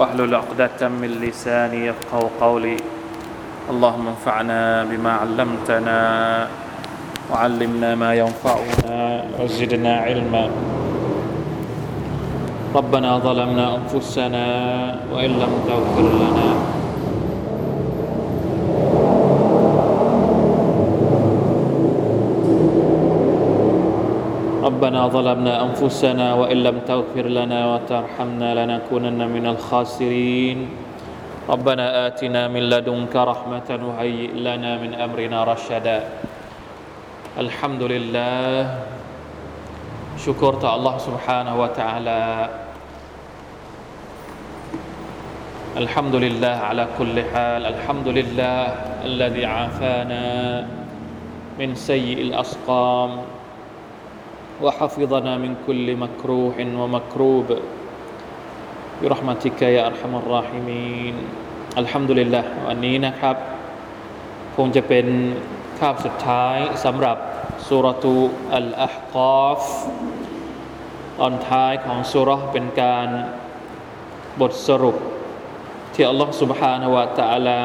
واحلل عقدة من لساني يفقه قولي. اللهم انفعنا بما علمتنا وعلمنا ما ينفعنا. وزدنا علما. ربنا ظلمنا أنفسنا وإن لم تغفر لنا. ربنا ظلمنا أنفسنا وإن لم تغفر لنا وترحمنا لنكونن من الخاسرين. ربنا آتنا من لدنك رحمة وهيئ لنا من أمرنا رشدا. الحمد لله شكرت الله سبحانه وتعالى. الحمد لله على كل حال. الحمد لله الذي عافانا من سيء الأسقام. وحفظنا من كل مكروه ومكروب برحمتك يا أرحم الراحمين الحمد لله วันนี้นะครับ คงจะเป็นคาบสุดท้ายสำหรับสุรตูอัลอาฮกอฟตอนท้ายของสุรเป็นการบทสรุป ที่อัลลอฮฺ سبحانه และ تعالى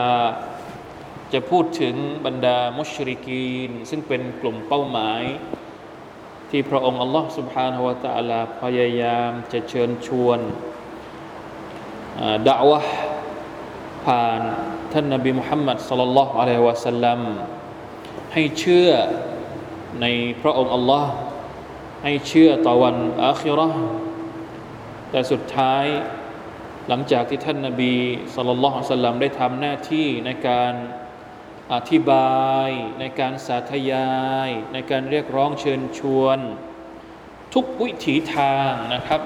จะพูดถึงบรรดามุชริกีน ซึ่งเป็นกลุ่มเป้าหมาย ที่พระองค์อัลลอฮฺสุบฮานาวะตะลาพยายามจะเชิญชวนด่าวะผ่านท่านนบีมุฮัมมัดสลลัลลอฮุอะลัยฮิวะสัลลัมให้เชื่อในพระองค์อัลลอฮ์ให้เชื่อต่อวันอาคิรอแต่สุดท้ายหลังจากที่ท่านนบีสุลต่านได้ทำหน้าที่ในการ อธิบายในการสาธยาย ในการเรียกร้องเชิญชวน ทุกวิถีทางนะครับ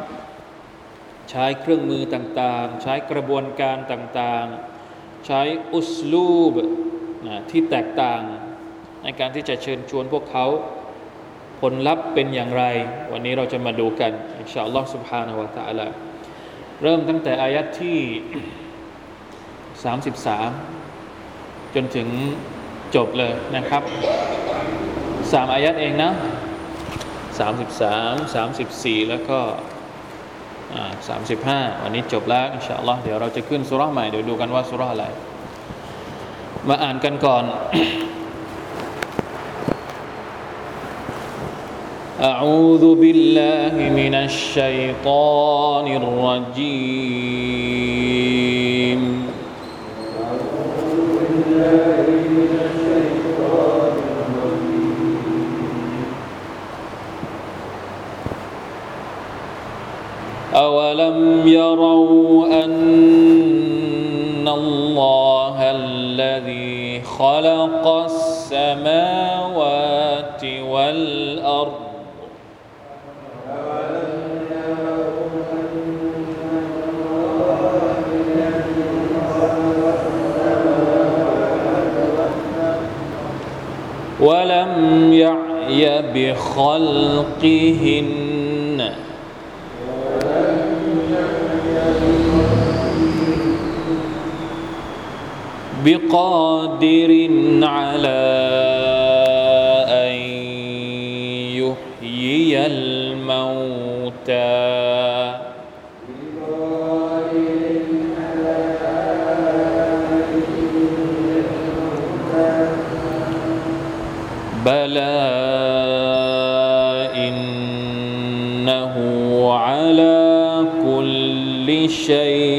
ใช้เครื่องมือต่างๆ ใช้กระบวนการต่างๆ ใช้อุสลูบนะที่แตกต่าง ในการที่จะเชิญชวนพวกเขา ผลลัพธ์เป็นอย่างไร วันนี้เราจะมาดูกันอินชาอัลลอฮ์ سبحانه และ تعالى เริ่มตั้งแต่อายัดที่ 33 จนถึงจบเลยนะครับสามอายัดเองนะสามสิบสามสามสิบสี่แล้วก็สามสิบห้าวันนี้จบแล้วอินชาอัลลอฮ์เดี๋ยวเราจะขึ้นสุราใหม่ เดี๋ยวดูกันว่าสุราอะไร มาอ่านกันก่อน أعوذ بالله من الشيطان الرجيم أولم يروا أن الله الذي خلق السماوات والأرض ولم يعي بخلقهن بقادر على أن يحيي الموتى. بلى إنه على كل شيء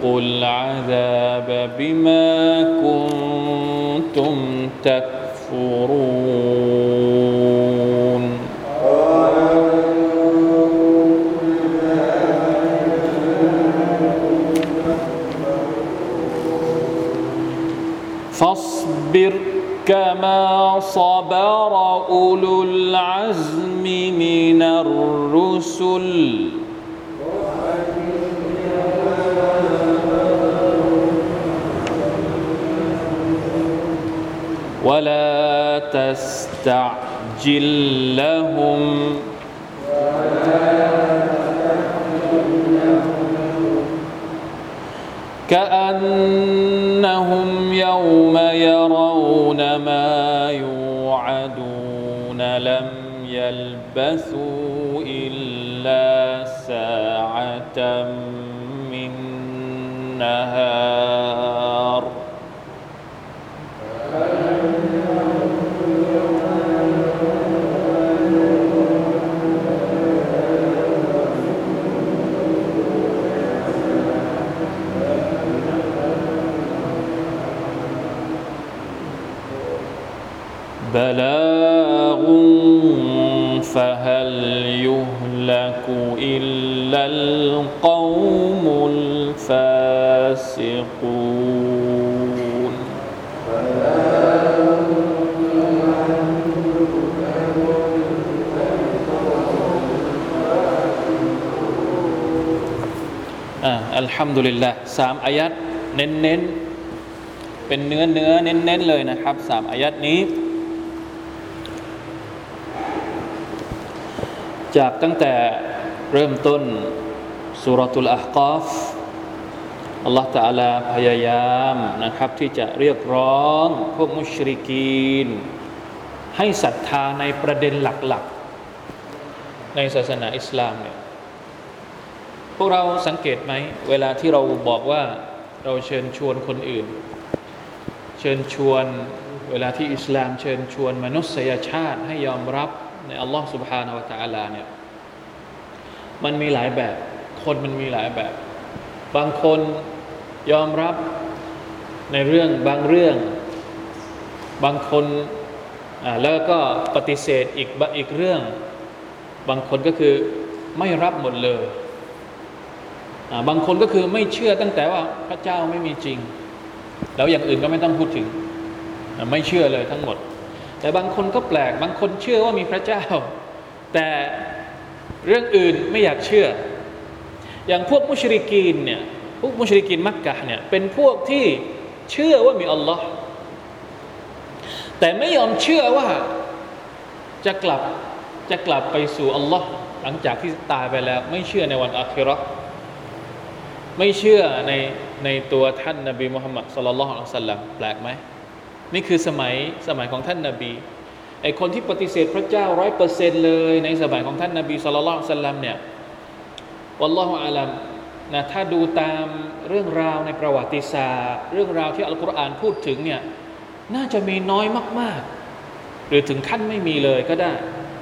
فذوقوا العذاب بما كنتم تكفرون. فاصبر كما صبر أولو العزم من الرسل. ولا تستعجل لهم. كأنهم يوم يرون ما يوعدون لم يلبثوا إلا ساعة من إلا القوم الفاسقونอ่าอัลฮัมดุลิลละสามอายัดเน้นๆ เป็นเนื้อเนื้อเน้นๆเลยนะครับสามอายัดนี้ จากตั้งแต่ เริ่มต้นสุรตุลอาฮกาฟอัลลอฮฺตะอาลาพยายามนะครับ ที่จะเรียกร้องพวกมุชริกีน ให้ศรัทธาในประเด็นหลักๆ ในศาสนาอิสลามเนี่ยพวกเราสังเกตไหม เวลาที่เราบอกว่าเราเชิญชวนคนอื่น เชิญชวนเวลาที่อิสลามเชิญชวนมนุษยชาติให้ยอมรับในอัลลอฮ์ سبحانه และ تعالى เนี่ย มันมีหลายแบบ คนมันมีหลายแบบ บางคนยอมรับในเรื่องบางเรื่อง บางคนแล้วก็ปฏิเสธอีกอีกเรื่อง บางคนก็คือไม่รับหมดเลยบางคนก็คือไม่เชื่อตั้งแต่ว่าพระเจ้าไม่มีจริง แล้วอย่างอื่นก็ไม่ต้องพูดถึง ไม่เชื่อเลยทั้งหมด แต่บางคนก็แปลก บางคนเชื่อว่ามีพระเจ้า แต่ เรื่องอื่นไม่อยากเชื่อ อย่างพวกมุชริกีนเนี่ยพวกมุชริกีนมักกะเนี่ยเป็นพวกที่เชื่อว่ามีอัลลอฮ์แต่ไม่ยอมเชื่อว่าจะกลับจะกลับไปสู่อัลลอฮ์หลังจากที่ตายไปแล้ว ไม่เชื่อในวันอาคิราไม่เชื่อในในตัวท่านนบีมุฮัมมัดสุลลัลลอฮุอะลัยฮิสัลลัมแปลกไหมนี่คือสมัยสมัยของท่านนาบี ไอคนที่ปฏิเสธพระเจ้าร้อยเปอร์เซนเลยในสมัยของท่านนาบีสุลต่านสัลลัมเนี่ยวัลลอฮุอาลัมนะถ้าดูตามเรื่องราวในประวัติศาสตร์ เรื่องราวที่อัลกุรอานพูดถึงเนี่ยน่าจะมีน้อยมาก ๆ หรือถึงขั้นไม่มีเลยก็ได้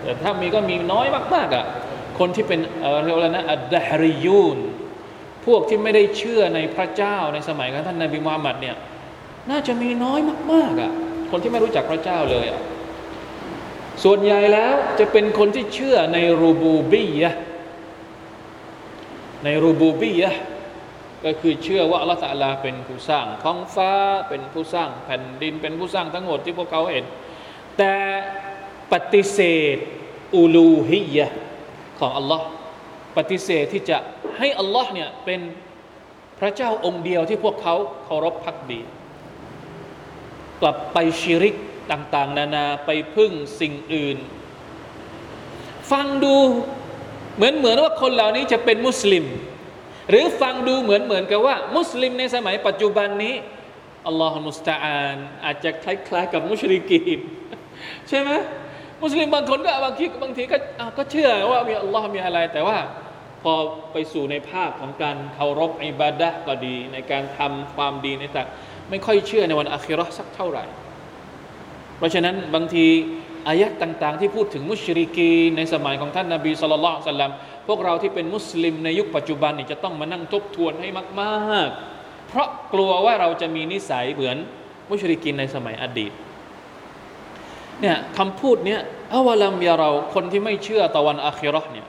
แต่ถ้ามีก็มีน้อยมากๆอะคนที่เป็นเรียกว่านะอัดดฮริยูนพวกที่ไม่ได้เชื่อในพระเจ้าในสมัยของท่านนาบีมุฮัมมัดเนี่ยน่าจะมีน้อยมากๆอะคนที่ไม่รู้จักพระเจ้าเลยอะ ส่วนใหญ่แล้วจะเป็นคนที่เชื่อในรูบูบียะในรูบูบียะก็คือเชื่อว่าอัลลอฮฺตะลาเป็นผู้สร้างท้องฟ้าเป็นผู้สร้างแผ่นดินเป็นผู้สร้างทั้งหมดที่พวกเขาเห็น แต่ปฏิเสธอูลูฮิยะของอัลลอฮ์ปฏิเสธที่จะให้อัลลอฮ์เนี่ยเป็นพระเจ้าองค์เดียวที่พวกเขาเคารพพักดี กลับไปชิริก ต่างๆ นานาไปพึ่งสิ่งอื่น ฟังดูเหมือนเหมือนว่าคนเหล่านี้จะเป็นมุสลิม หรือฟังดูเหมือนเหมือนกับว่า มุสลิมในสมัยปัจจุบันนี้อัลลอฮฺมุสตาอานอาจจะคล้ายๆกับมุชริกีนใช่ไหมมุสลิมบางคนก็บางทีบางทีก็ก็เชื่อว่ามีอัลลอฮ์มีอะไร แต่ว่าพอไปสู่ในภาคของการเคารพอิบาดะก็ดี ในการทำความดีในต่างไม่ค่อยเชื่อในวันอาคิรอสักเท่าไหร่ เพราะฉะนั้นบางทีอายัดต่างๆ ที่พูดถึงมุชริกีในสมัยของท่านนาบีสุลต่านลัมพวกเราที่เป็นมุสลิมในยุคปัจจุบันนี่จะต้องมานั่งทบทวนให้มากๆ เพราะกลัวว่าเราจะมีนิสัยเหมือนมุชริกินในสมัยอดีตเนี่ยคำพูดเนี้ยอาวลัมยาเราคนที่ไม่เชื่อตะวันอาคิรอเนี่ย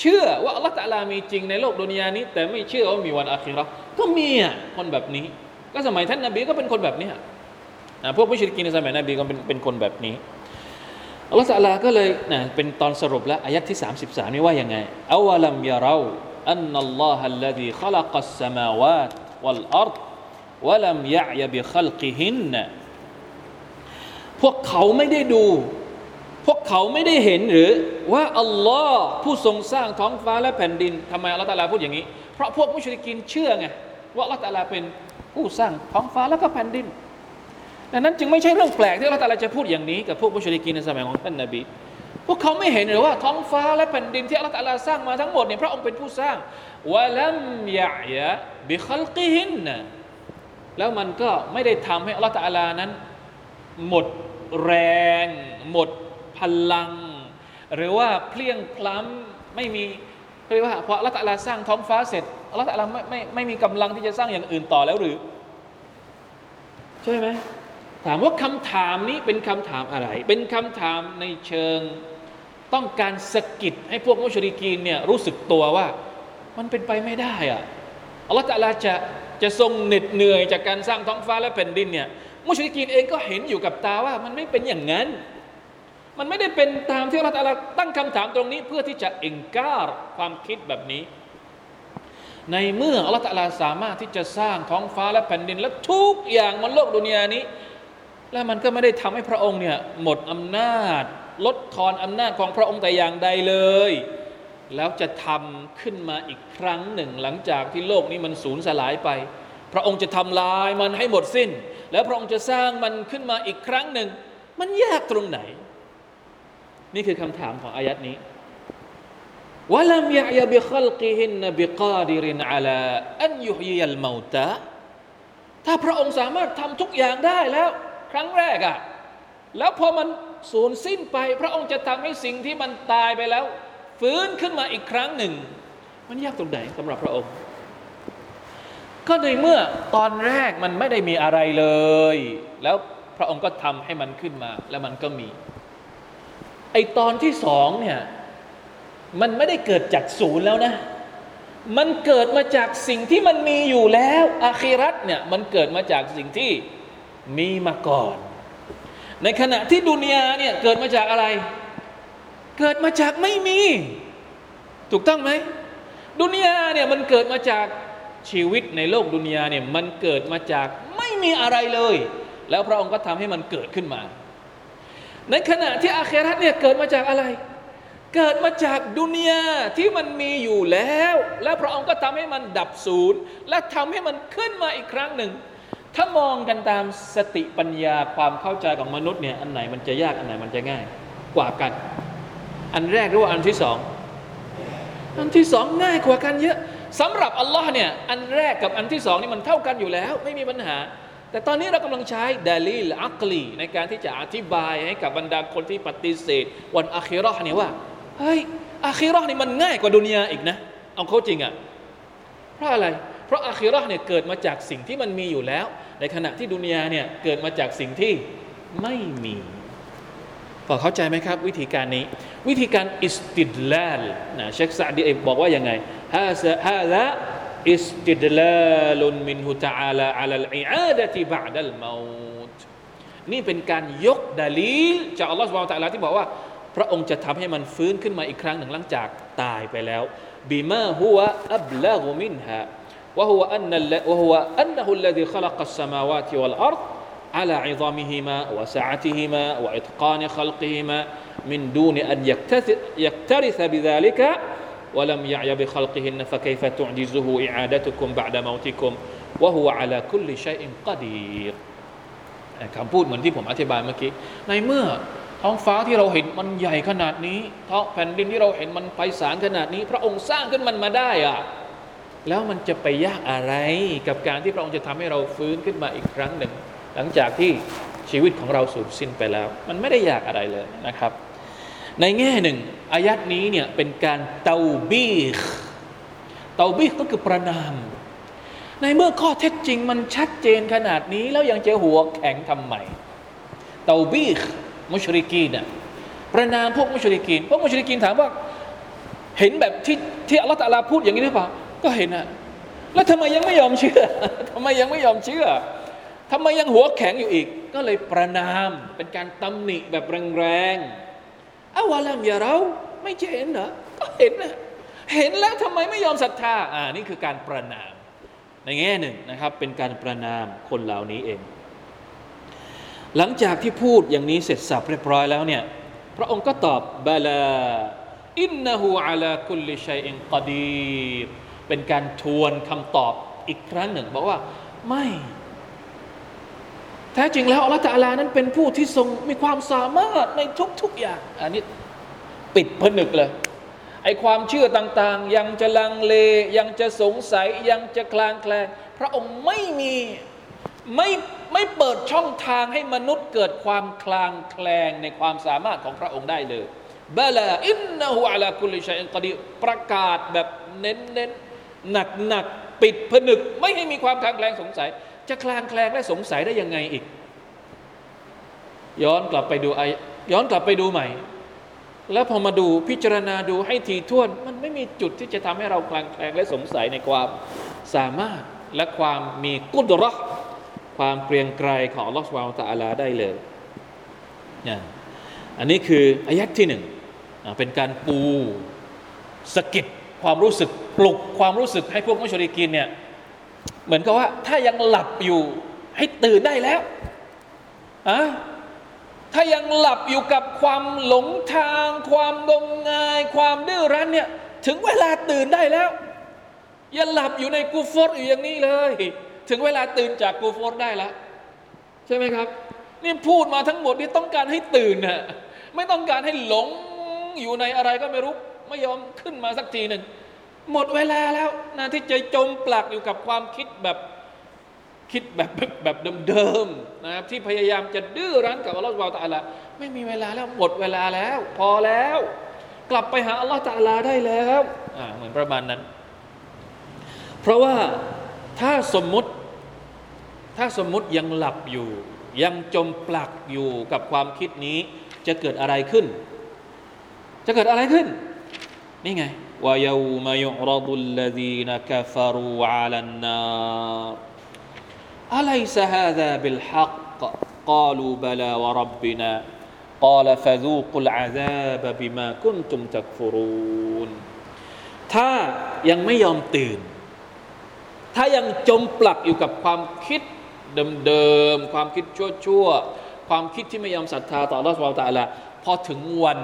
เชื่อว่าอัลลอฮฺตะลามีจริงในโลกดุนยานี้ แต่ไม่เชื่อว่ามีวันอาคิรอก็มีอะคนแบบนี้ ก็สมัยท่านนาบีก็เป็นคนแบบนี้ พวกมุชริกินในสมัยนบีก็เป็นเป็นคนแบบนี้อัลลอฮฺตะลาก็เลยนะเป็นตอนสรุปแล้วอายัดที่33นี่ว่ายังไงอาวลัมยาเราอันนัลลอฮฺ الذي خلق السماوات والأرض ولم يعي بخلقهن พวกเขาไม่ได้ดู พวกเขาไม่ได้เห็นหรือว่าอัลลอฮ์ผู้ทรงสร้างท้องฟ้าและแผ่นดินทำไมอัลลอฮ์ตาลาพูดอย่างนี้ เพราะพวกมุชริกินเชื่อไงว่าอัลลอฮ์ตาลาเป็นผู้สร้างท้องฟ้าและก็แผ่นดิน ดังนั้นจึงไม่ใช่เรื่องแปลกที่อัลลอฮ์ตาลาจะพูดอย่างนี้กับพวกมุชริกินในสมัยของท่านนบีพวกเขาไม่เห็นหรือว่าท้องฟ้าและแผ่นดินที่อัลลอฮ์ตาลาสร้างมาทั้งหมดเนี่ยพระองค์เป็นผู้สร้างวะลัมยะยะบิคัลกิฮินนะแล้วมันก็ไม่ได้ทำให้อัลลอฮ์ตาลานั้น หมดแรง หมดพลัง หรือว่าเพลียงพล้ำไม่มีเรียกว่าพอละตัลลาสร้างท้องฟ้าเสร็จละตัลลาไม่ไม่ไม่มีกำลังที่จะสร้างอย่างอื่นต่อแล้วหรือ ใช่ไหม ถามว่าคำถามนี้เป็นคำถามอะไร เป็นคำถามในเชิงต้องการสะกิดให้พวกมุชริกีนเนี่ยรู้สึกตัวว่า มันเป็นไปไม่ได้อะอัลลอฮฺตะลาจะจะทรงเหน็ดเหนื่อยจากการสร้างท้องฟ้าและแผ่นดินเนี่ยมุชริกีนเองก็เห็นอยู่กับตาว่ามันไม่เป็นอย่างนั้น มันไม่ได้เป็นตามที่เราตั้งคำถามตรงนี้ เพื่อที่จะเอ็งการความคิดแบบนี้ ในเมื่ออัลลอฮฺสามารถที่จะสร้างท้องฟ้าและแผ่นดิน และทุกอย่างบนโลกดุนยานี้ และมันก็ไม่ได้ทำให้พระองค์เนี่ยหมดอำนาจ ลดทอนอำนาจของพระองค์แต่อย่างใดเลย แล้วจะทำขึ้นมาอีกครั้งหนึ่ง หลังจากที่โลกนี้มันสูญสลายไป พระองค์จะทำลายมันให้หมดสิ้น แล้วพระองค์จะสร้างมันขึ้นมาอีกครั้งหนึ่ง มันยากตรงไหน นี่คือคำถามของอายัดนี้วะลัมยะยะบิคัลกิฮินบิกาดิรินอาลาอันยุฮยัลมาตาถ้าพระองค์สามารถทำทุกอย่างได้แล้ว ครั้งแรกอะ่ะแล้วพอมันสูญสิ้นไป พระองค์จะทำให้สิ่งที่มันตายไปแล้ว ฟื้นขึ้นมาอีกครั้งหนึ่ง มันยากตรงไหนสำหรับพระองค์ ก็ในเมื่อตอนแรกมันไม่ได้มีอะไรเลย แล้วพระองค์ก็ทำให้มันขึ้นมาแล้วมันก็มีไอตอนที่สองเนี่ยมันไม่ได้เกิดจากศูนย์แล้วนะ มันเกิดมาจากสิ่งที่มันมีอยู่แล้วอาคิรัตเนี่ยมันเกิดมาจากสิ่งที่ มีมาก่อน ในขณะที่ดุนยาเนี่ยเกิดมาจากอะไร เกิดมาจากไม่มี ถูกต้องไหมดุนยาเนี่ยมันเกิดมาจากชีวิตในโลกดุนยาเนี่ยมันเกิดมาจากไม่มีอะไรเลย แล้วพระองค์ก็ทำให้มันเกิดขึ้นมา ในขณะที่อาเครัตเนี่ยเกิดมาจากอะไร เกิดมาจากดุนยาที่มันมีอยู่แล้ว แล้วพระองค์ก็ทำให้มันดับศูนย์และทำให้มันขึ้นมาอีกครั้งหนึ่ง ถ้ามองกันตามสติปัญญาความเข้าใจของมนุษย์เนี่ยอันไหนมันจะยากอันไหนมันจะง่าย กว่ากัน อันแรกหรือว่าอันที่สองอันที่สองง่ายกว่ากันเยอะสำหรับอัลลอฮ์เนี่ยอันแรกกับอันที่สองนี่มันเท่ากันอยู่แล้ว ไม่มีปัญหา แต่ตอนนี้เรากำลังใช้ดาลีลอักลีในการที่จะอธิบายให้กับบรรดาคนที่ปฏิเสธ วันอาคิรอห์เนี่ยว่าเฮ้ยอาคิรอห์นี่มันง่ายกว่าดุนยาอีกนะ เอาเข้าจริงอะ่ะเพราะอะไร เพราะอาคิรอห์เนี่ยเกิดมาจากสิ่งที่มันมีอยู่แล้ว ในขณะที่ดุนยาเนี่ยเกิดมาจากสิ่งที่ไม่มีพอเข้าใจไหมครับ วิธีการนี้ วิธีการ استدلال นะเชคซาดีเอบอกว่ายังไงهذا هذا استدلال منه تعالى على الإعادة بعد الموتตนี่เป็นการยกดาลีลจากอัลลอฮฺสุบานตะลาที่บอกว่า พระองค์จะทำให้มันฟื้นขึ้นมาอีกครั้งหนึ่งหลังจากตายไปแล้วบิมาฮุวะอับลากุมินฮะ وهو أن وهو أنه الذي خلق السماوات والأرض على عظامهما وسعتهما وإتقان خلقهما من دون أن يكترث بذلك ولم يعي بخلقهن فكيف تعجزه إعادتكم بعد موتكم وهو على كل شيء قدير คำพูดเหมือนที่ผมอธิบายเมื่อกี้ ในเมื่อท้องฟ้าที่เราเห็นมันใหญ่ขนาดนี้ท้องแผ่นดินที่เราเห็นมันไพศาลขนาดนี้ พระองค์สร้างขึ้นมันมาได้อะ แล้วมันจะไปยากอะไรกับการที่พระองค์จะทำให้เราฟื้นขึ้นมาอีกครั้งหนึ่ง หลังจากที่ชีวิตของเราสูญสิ้นไปแล้ว มันไม่ได้ยากอะไรเลยนะครับ ในแง่หนึ่งอายัดนี้เนี่ยเป็นการเตาบีขเตาบีขก็คือประนาม ในเมื่อข้อเท็จจริงมันชัดเจนขนาดนี้แล้วยังจะหัวแข็งทำไมเตาบีขมุชริกีน่ะประนามพวกมุชริกีนพวกมุชริกีนถามว่าเห็นแบบที่ที่อัลลอฮฺตาลาพูดอย่างนี้หรือเปล่า ก็เห็นอะแล้วทำไมยังไม่ยอมเชื่อทำไมยังไม่ยอมเชื่อทำไมยังหัวแข็งอยู่อีก ก็เลยประนามเป็นการตำหนิแบบแรงๆอาวาลัมอย่าเราไม่เห็นเหรอก็เห็นนะเห็นแล้วทำไมไม่ยอมศรัทธาอ่านี่คือการประนาม ในแง่หนึ่งนะครับ เป็นการประนามคนเหล่านี้เอง หลังจากที่พูดอย่างนี้เสร็จสับเรียบร้อยแล้วเนี่ยพระองค์ก็ตอบบาลาอินนะฮูอาลาคุลิชัยอินกดีร เป็นการทวนคำตอบอีกครั้งหนึ่ง บอกว่าไม่ แท้จริงแล้วอัลลอฮฺตะลานั้นเป็นผู้ที่ทรงมีความสามารถในทุกๆอย่าง อันนี้ปิดผนึกเลยไอความเชื่อต่างๆ ยังจะลังเล ยังจะสงสัยยังจะคลางแคลงพระองค์ไม่มีไม่ไม่เปิดช่องทางให้มนุษย์เกิดความคลางแคลงในความสามารถของพระองค์ได้เลยบลาอินนะฮูอาลาคุลิชัยอินกดีประกาศแบบเน้นเน้น หนักหนักปิดผนึก ไม่ให้มีความคลางแคลงสงสัย จะคลางแคลงและสงสัยได้ยังไงอีก ย้อนกลับไปดูไอย้อนกลับไปดูใหม่ แล้วพอมาดูพิจารณาดูให้ทีท่วน มันไม่มีจุดที่จะทำให้เราคลางแคลงและสงสัยในความสามารถและความมีกุดรอความเกรียงไกรของอัลลอฮฺสุบานตะอาลาได้เลยเนี่ยอันนี้คืออายัดที่หนึ่งเป็นการปูสกิด ความรู้สึกปลุกความรู้สึกให้พวกมุชริกินเนี่ยเหมือนกับว่าถ้ายังหลับอยู่ให้ตื่นได้แล้วอะถ้ายังหลับอยู่กับความหลงทาง ความงมงาย ความดื้อรั้นเนี่ยถึงเวลาตื่นได้แล้ว อย่าหลับอยู่ในกูฟอร์อยู่อย่างนี้เลย ถึงเวลาตื่นจากกูฟอร์ได้แล้วใช่ไหมครับ นี่พูดมาทั้งหมดนี่ต้องการให้ตื่นนะไม่ต้องการให้หลงอยู่ในอะไรก็ไม่รู้ ไม่ยอมขึ้นมาสักทีหนึ่ง หมดเวลาแล้วนะที่จะจมปลักอยู่กับความคิดแบบคิดแบบแบบเดิมๆนะครับที่พยายามจะดื้อรั้นกับอัลลอฮฺสุบตาละไม่มีเวลาแล้วหมดเวลาแล้ว พอแล้ว กลับไปหาอัลลอฮฺตาลาได้แล้วอ่าเหมือนประมาณนั้น เพราะว่าถ้าสมมุติถ้าสมมุติยังหลับอยู่ ยังจมปลักอยู่กับความคิดนี้ จะเกิดอะไรขึ้น จะเกิดอะไรขึ้น นี่ไง ويوم يعرض الذين كفروا على النار أليس هذا بالحق قالوا بلى وربنا قال فذوقوا العذاب بما كنتم تكفرون ถ้ายังไม่ยอมตื่น ถ้ายังจมปลักอยู่กับความคิดเดิมๆ ความคิดชั่วๆ ความคิดที่ไม่ยอมศรัทธาต่อ Allah Subhanahu Wa Taala พอถึงวัน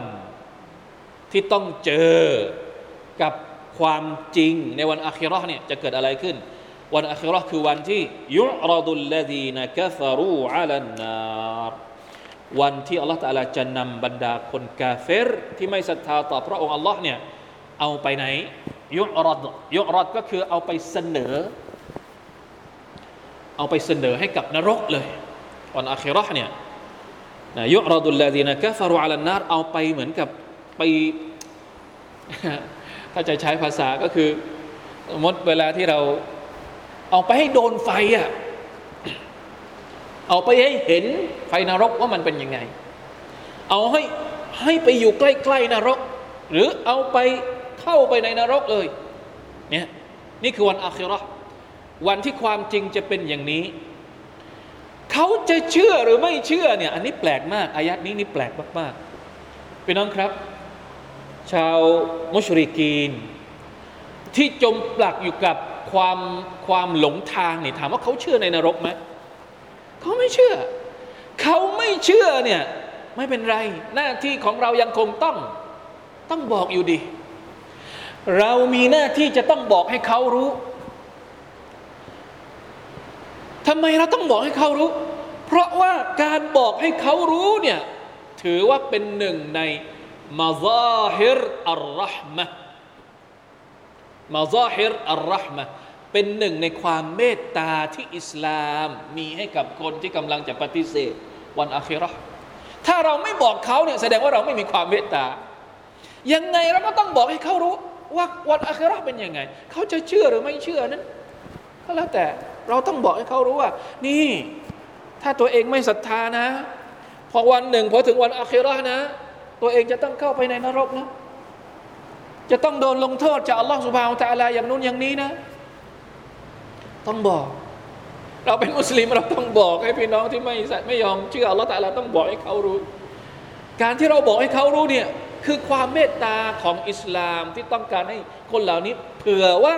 ที่ต้องเจอกับความจริงในวันอาคิรอเนี่ยจะเกิดอะไรขึ้น วันอาคิรอคือวันที่ยุรดุลลดีนกฟรูอัลันนาวันที่อัลลอฮฺตะลาจะนำบรรดาคนกาเฟรที่ไม่ศรัทธาต่อพระองค์อัลลอฮ์เนี่ยเอาไปไหนยุรดยุรดก็คือเอาไปเสนอ เอาไปเสนอให้กับนรกเลยวันอาคิรอเนี่ยนะยุรดุลลดีนกฟรูอัลันนาเอาไปเหมือนกับ ไปถ้าจะใช้ภาษาก็คือสมมติเวลาที่เราเอาไปให้โดนไฟอะเอาไปให้เห็นไฟนรกว่ามันเป็นยังไง เอาให้ให้ไปอยู่ใกล้ ๆนรก หรือเอาไปเข้าไปในนรกเลยเนี่ยนี่คือวันอาคิรอวันที่ความจริงจะเป็นอย่างนี้ เขาจะเชื่อหรือไม่เชื่อเนี่ยอันนี้แปลกมากอายัดนี้นี่แปลกมากๆพี่น้องครับ ชาวมุชริกีน ที่จมปลักอยู่กับความความหลงทางเนี่ยถามว่าเขาเชื่อในนรกไหมเขาไม่เชื่อ เขาไม่เชื่อเนี่ยไม่เป็นไร หน้าที่ของเรายังคงต้องต้องบอกอยู่ดี เรามีหน้าที่จะต้องบอกให้เขารู้ทำไมเราต้องบอกให้เขารู้ เพราะว่าการบอกให้เขารู้เนี่ยถือว่าเป็นหนึ่งใน มาซาฮิรอัลรหมะมาซาฮิรอัลรหมะเป็นหนึ่งในความเมตตาที่อิสลามมีให้กับคนที่กำลังจะปฏิเสธวันอาคิรอถ้าเราไม่บอกเขาเนี่ยแสดงว่าเราไม่มีความเมตตา ยังไงเราก็ต้องบอกให้เขารู้ว่าวันอาคิรอเป็นยังไง เขาจะเชื่อหรือไม่เชื่อนั้นก็แล้วแต่เราต้องบอกให้เขารู้ว่า นี่ ถ้าตัวเองไม่ศรัทธานะ พอวันหนึ่งพอถึงวันอาคิรอนะ ตัวเองจะต้องเข้าไปในนรกนะ จะต้องโดนลงโทษจากอัลลอฮฺสุบฮานตะลาอย่างนู้นอย่างนี้นะ ต้องบอก เราเป็นมุสลิมเราต้องบอกให้พี่น้องที่ไม่ไม่ยอมเชื่ออัลลอฮฺตะลาต้องบอกให้เขารู้ การที่เราบอกให้เขารู้เนี่ยคือความเมตตาของอิสลามที่ต้องการให้คนเหล่านี้เผื่อว่า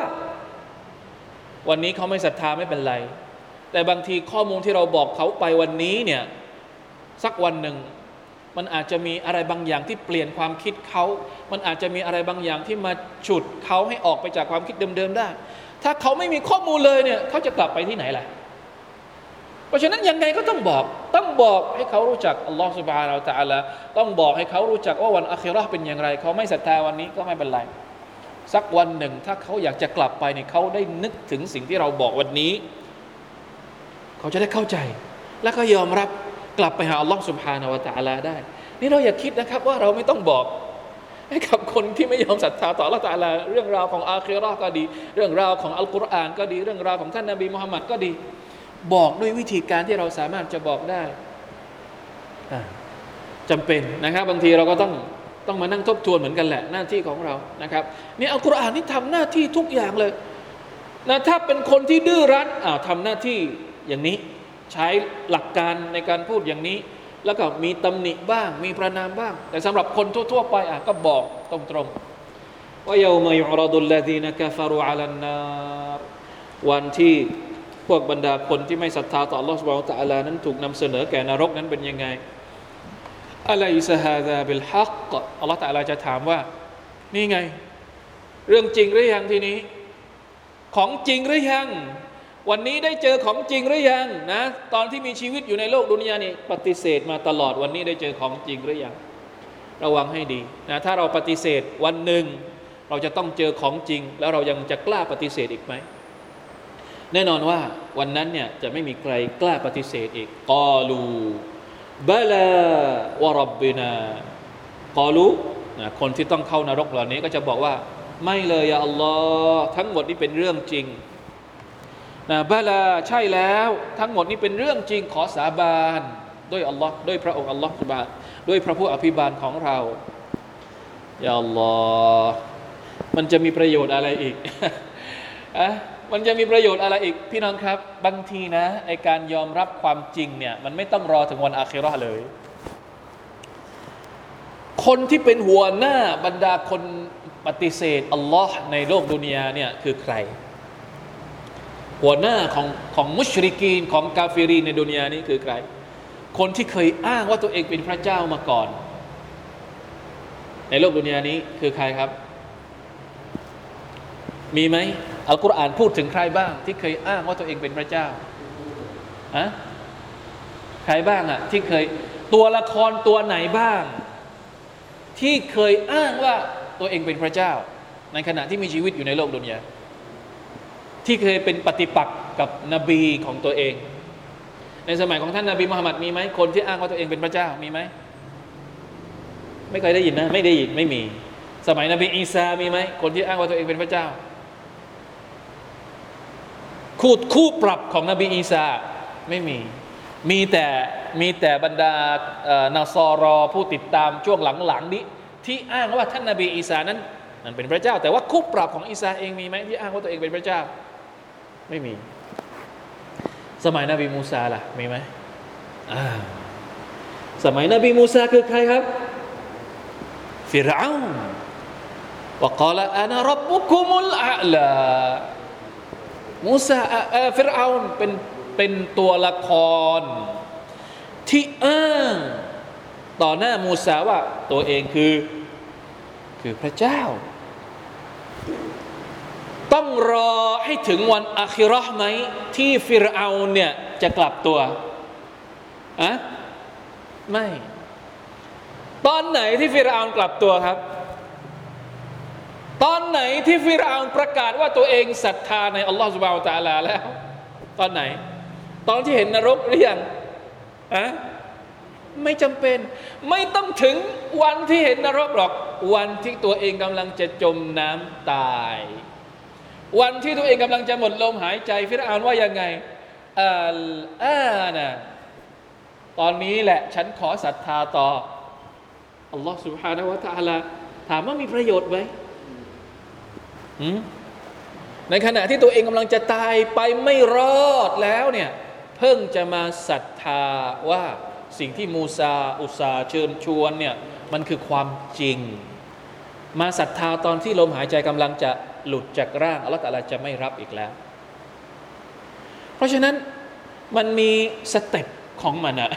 วันนี้เขาไม่ศรัทธาไม่เป็นไร แต่บางทีข้อมูลที่เราบอกเขาไปวันนี้เนี่ยสักวันหนึ่ง มันอาจจะมีอะไรบางอย่างที่เปลี่ยนความคิดเขา มันอาจจะมีอะไรบางอย่างที่มาฉุดเขาให้ออกไปจากความคิดเดิมๆได้ ถ้าเขาไม่มีข้อมูลเลยเนี่ยเขาจะกลับไปที่ไหนล่ะ เพราะฉะนั้นยังไงก็ต้องบอก ต้องบอกให้เขารู้จักอัลลอฮฺสุบฮานาอัลตะลาต้องบอกให้เขารู้จักว่าวันอัคราเป็นอย่างไร เขาไม่ศรัทธาวันนี้ก็ไม่เป็นไร สักวันหนึ่งถ้าเขาอยากจะกลับไปเนี่ยเขาได้นึกถึงสิ่งที่เราบอกวันนี้ เขาจะได้เข้าใจ และก็ยอมรับ กลับไปหาอัลลอฮ์สุบฮานาวะตะลาได้ นี่เราอย่าคิดนะครับว่าเราไม่ต้องบอกให้กับคนที่ไม่ยอมศรัทธาต่ออัลลอฮ์ตะลาเรื่องราวของอาคิรอก็ดี เรื่องราวของอัลกุรอานก็ดี เรื่องราวของท่านนบีมุฮัมมัดก็ดี บอกด้วยวิธีการที่เราสามารถจะบอกได้จำเป็นนะครับ บางทีเราก็ต้องต้องมานั่งทบทวนเหมือนกันแหละหน้าที่ของเรานะครับนี่อัลกุรอานนี่ทำหน้าที่ทุกอย่างเลยนะถ้าเป็นคนที่ดื้อรั้นอ้าวทำหน้าที่อย่างนี้ ใช้หลักการในการพูดอย่างนี้ แล้วก็มีตำหนิบ้าง มีประนามบ้าง แต่สำหรับคนทั่ว ๆ ไปอะก็บอกตรงๆว่าเยาวมยุรดุลลาดีนะกาฟารุอัลนาวันที่พวกบรรดาคนที่ไม่ศรัทธาต่อลอสวาลตะลานั้นถูกนำเสนอแก่นรกนั้นเป็นยังไงอะไรสฮาดาบิลฮักอัลลอฮฺตะลาจะถามว่า นี่ไง เรื่องจริงหรือยังทีนี้ ของจริงหรือยัง วันนี้ได้เจอของจริงหรือยังนะ ตอนที่มีชีวิตอยู่ในโลกดุนยานี่ปฏิเสธมาตลอดวันนี้ได้เจอของจริงหรือยังระวังให้ดีนะถ้าเราปฏิเสธวันหนึ่ง เราจะต้องเจอของจริง แล้วเรายังจะกล้าปฏิเสธอีกไหมแน่นอนว่าวันนั้นเนี่ยจะไม่มีใครกล้าปฏิเสธอีกกอลูบลาวรบบินากอลูนะคนที่ต้องเข้านรกเหล่านี้ก็จะบอกว่า ไม่เลยอัลลอฮ์ทั้งหมดนี้เป็นเรื่องจริง นะบลาใช่แล้ว ทั้งหมดนี้เป็นเรื่องจริงขอสาบานด้วยอัลลอฮ์ด้วยพระองค์อัลลอฮ์สุบานด้วยพระผู้อภิบาลของเรายาอัลลอฮ์มันจะมีประโยชน์อะไรอีกอะมันจะมีประโยชน์อะไรอีก พี่น้องครับ บางทีนะไอการยอมรับความจริงเนี่ย มันไม่ต้องรอถึงวันอาคิรอเลย คนที่เป็นหัวหน้าบรรดาคนปฏิเสธอัลลอฮ์ในโลกดุนยาเนี่ยคือใคร หัวหน้าของของมุชริกีนของกาฟิรีในดุนยานี้คือใคร คนที่เคยอ้างว่าตัวเองเป็นพระเจ้ามาก่อน ในโลกดุนยานี้คือใครครับ มีไหมอัลกุรอานพูดถึงใครบ้าง ที่เคยอ้างว่าตัวเองเป็นพระเจ้าอะใครบ้างอะที่เคยตัวละครตัวไหนบ้าง ที่เคยอ้างว่าตัวเองเป็นพระเจ้า ในขณะที่มีชีวิตอยู่ในโลกดุนยา ที่เคยเป็นปฏิปักษ์กับนบีของตัวเอง ในสมัยของท่านนาบีมุฮัมมัดมีไหมคนที่อ้างว่าตัวเองเป็นพระเจ้ามีไหมไม่เคยได้ยินนะไม่ได้ยินไม่มี สมัยนบีอีสามีไหมคนที่อ้างว่าตัวเองเป็นพระเจ้า คู่คู่ปรับของนบีอีสาไม่มี มีแต่มีแต่บรรดานาซอรอผู้ติดตามช่วงหลังๆนี้ ที่อ้างว่าท่านนบีอีสานั้นนั้นเป็นพระเจ้า แต่ว่าคู่ปรับของอีสาเองมีไหมที่อ้างว่าตัวเองเป็นพระเจ้า ไม่มี สมัยนบีมูซาล่ะ มีไหมสมัยนบีมูซาคือใครครับฟิรเอาว่ากล่าวอานารับบุคุมุลอาลามูซาฟิรเอาเป็นเป็นตัวละคร ที่อ้างต่อหน้ามูซาว่าตัวเองคือ คือพระเจ้า ต้องรอให้ถึงวันอาคิรอห์ไหมที่ฟิรเอาเนี่ยจะกลับตัวอะไม่ ตอนไหนที่ฟิรเอากลับตัวครับ ตอนไหนที่ฟิรเอาประกาศว่าตัวเองศรัทธาในอัลลอฮฺสุบานตะลาแล้ว ตอนไหน ตอนที่เห็นนรกหรือยังอะไม่จำเป็น ไม่ต้องถึงวันที่เห็นนรกหรอก วันที่ตัวเองกำลังจะจมน้ำตาย วันที่ตัวเองกำลังจะหมดลมหายใจ ฟิรเอาว่ายังไงอัลอานะตอนนี้แหละ ฉันขอศรัทธาต่ออัลลอฮ์ سبحانه และ تعالى ถามว่ามีประโยชน์ไหมในขณะที่ตัวเองกำลังจะตายไปไม่รอดแล้วเนี่ยเพิ่งจะมาศรัทธาว่าสิ่งที่มูซาอุซาเชิญชวนเนี่ยมันคือความจริง มาศรัทธาตอนที่ลมหายใจกำลังจะ หลุดจากร่างอัลลอฮฺตะลาจะไม่รับอีกแล้ว เพราะฉะนั้นมันมีสเต็ปของมันอะ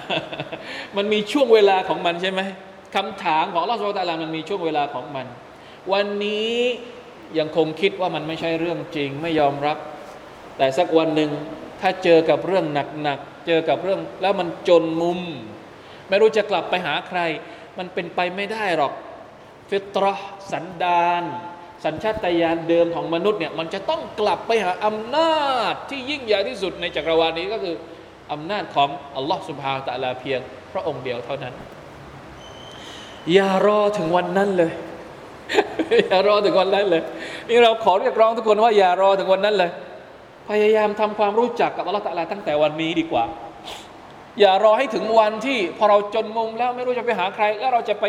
มันมีช่วงเวลาของมันใช่ไหมคำถามของอัลลอฮฺสุลตาลามันมีช่วงเวลาของมัน วันนี้ยังคงคิดว่ามันไม่ใช่เรื่องจริงไม่ยอมรับ แต่สักวันหนึ่งถ้าเจอกับเรื่องหนักๆเจอกับเรื่องแล้วมันจนมุม ไม่รู้จะกลับไปหาใคร มันเป็นไปไม่ได้หรอก ฟิตรสันดาน สัญชาตญาณเดิมของมนุษย์เนี่ยมันจะต้องกลับไปหาอำนาจที่ยิ่งใหญ่ที่สุดในจักรวาลนี้ก็คืออำนาจของอัลลอฮ์สุบฮาวตะลาเพียง พระองค์เดียวเท่านั้น อย่ารอถึงวันนั้นเลย อย่ารอถึงวันนั้นเลย นี่เราขอเรียกร้องทุกคนว่าอย่ารอถึงวันนั้นเลย พยายามทำความรู้จักกับอัลลอฮ์ตะลาตั้งแต่วันนี้ดีกว่า อย่ารอให้ถึงวันที่พอเราจนมุมแล้วไม่รู้จะไปหาใคร แล้วเราจะไป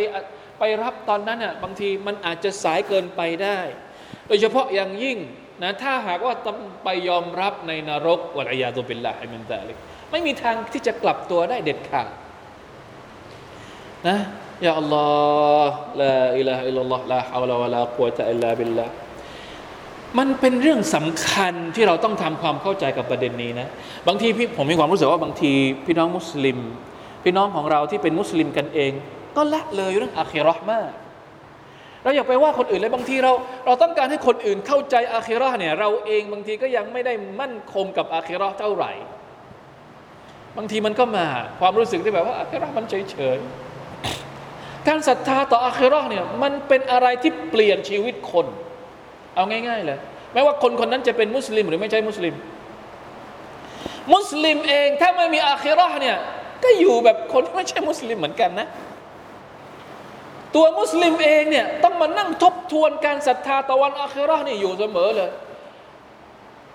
ไปรับตอนนั้นอะบางทีมันอาจจะสายเกินไปได้ โดยเฉพาะอย่างยิ่งนะถ้าหากว่าต้องไปยอมรับในนรกوالعياذ بالله من ذلكไม่มีทางที่จะกลับตัวได้เด็ดขาดนะيا الله لا إله إلا الله لا حول ولا قوة إلا باللهมันเป็นเรื่องสำคัญที่เราต้องทำความเข้าใจกับประเด็นนี้นะบางทีพี่ผมมีความรู้สึกว่าบางที พี่น้องมุสลิม พี่น้องของเราที่เป็นมุสลิมกันเอง ก็ละเลยเรื่องอาคิรอห์มากเราอยากไปว่าคนอื่นเลยบางทีเรา เราต้องการให้คนอื่นเข้าใจอาคิรอห์เนี่ยเราเองบางทีก็ยังไม่ได้มั่นคงกับอาคิรอห์เท่าไหร่ บางทีมันก็มาความรู้สึกที่แบบว่าอาคิเราะห์มันเฉยๆการศรัทธาต่ออาคิเราะห์เนี่ยมันเป็นอะไรที่เปลี่ยนชีวิตคน เอาง่ายๆเลยไม่ว่าคนคนนั้นจะเป็นมุสลิมหรือไม่ใช่มุสลิม มุสลิมเองถ้าไม่มีอาคิเราะห์เนี่ยก็อยู่แบบคนที่ไม่ใช่มุสลิมเหมือนกันนะ ตัวมุสลิมเองเนี่ยต้องมานั่งทบทวนการศรัทธาต่อวันอาคราะห์นี่อยู่เสมอเลย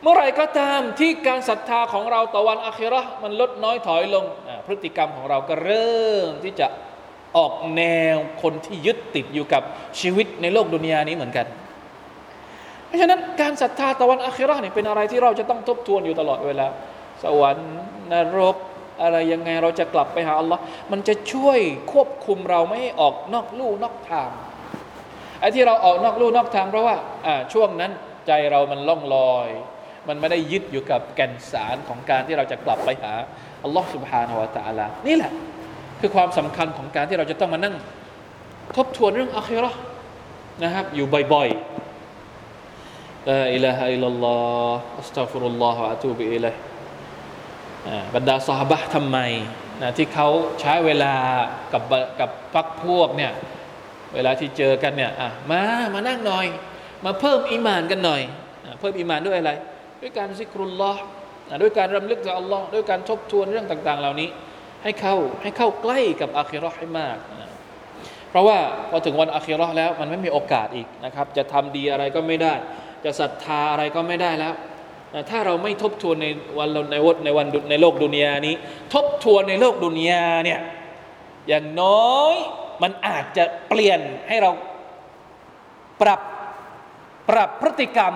เมื่อไรก็ตามที่การศรัทธาของเราต่อวันอาครอมันลดน้อยถอยลง พฤติกรรมของเราก็เริ่มที่จะออกแนวคนที่ยึดติดอยู่กับชีวิตในโลกดุนยานี้เหมือนกัน เพราะฉะนั้นการศรัทธาต่อวันอาครอเนี่ยเป็นอะไรที่เราจะต้องทบทวนอยู่ตลอดเวลา สวรรค์นรก อะไรยังไงเราจะกลับไปหาอัลลอฮ์มันจะช่วยควบคุมเราไม่ให้ออกนอกลู่นอกทางไอ้ที่เราออกนอกลู่นอกทาง เพราะว่าช่วงนั้นใจเรามันล่องลอยมันไม่ได้ยึดอยู่กับแก่นสารของการที่เราจะกลับไปหาอัลลอฮ์ سبحانه และ تعالى นี่แหละ คือความสำคัญของการที่เราจะต้องมานั่ง ทบทวนเรื่องอัครานะครับ อยู่บ่อยๆลาอิลาฮะอิ บรรดาสหบะทำไมนะที่เขาใช้เวลากับกับพักพวกเนี่ยเวลาที่เจอกันเนี่ยมามานั่งหน่อย มาเพิ่มอีมานกันหน่อยเพิ่มอีมานด้วยอะไร ด้วยการซิกรุลลอฮ์ด้วยการรำลึกถึงอัลลอฮ์ด้วยการทบทวนเรื่องต่าง ๆ เหล่านี้ ให้เข้าให้เข้าใกล้กับอาคิรอให้มากเพราะว่าพอถึงวันอาคิรอแล้วมันไม่มีโอกาสอีกนะครับ จะทำดีอะไรก็ไม่ได้ จะศรัทธาอะไรก็ไม่ได้แล้ว ถ้าเราไม่ทบทวนในวันในวันในวันในโลกดุนยานี้ ทบทวนในโลกดุนยาเนี่ยอย่างน้อยมันอาจจะเปลี่ยนให้เราปรับปรับพฤติกรรม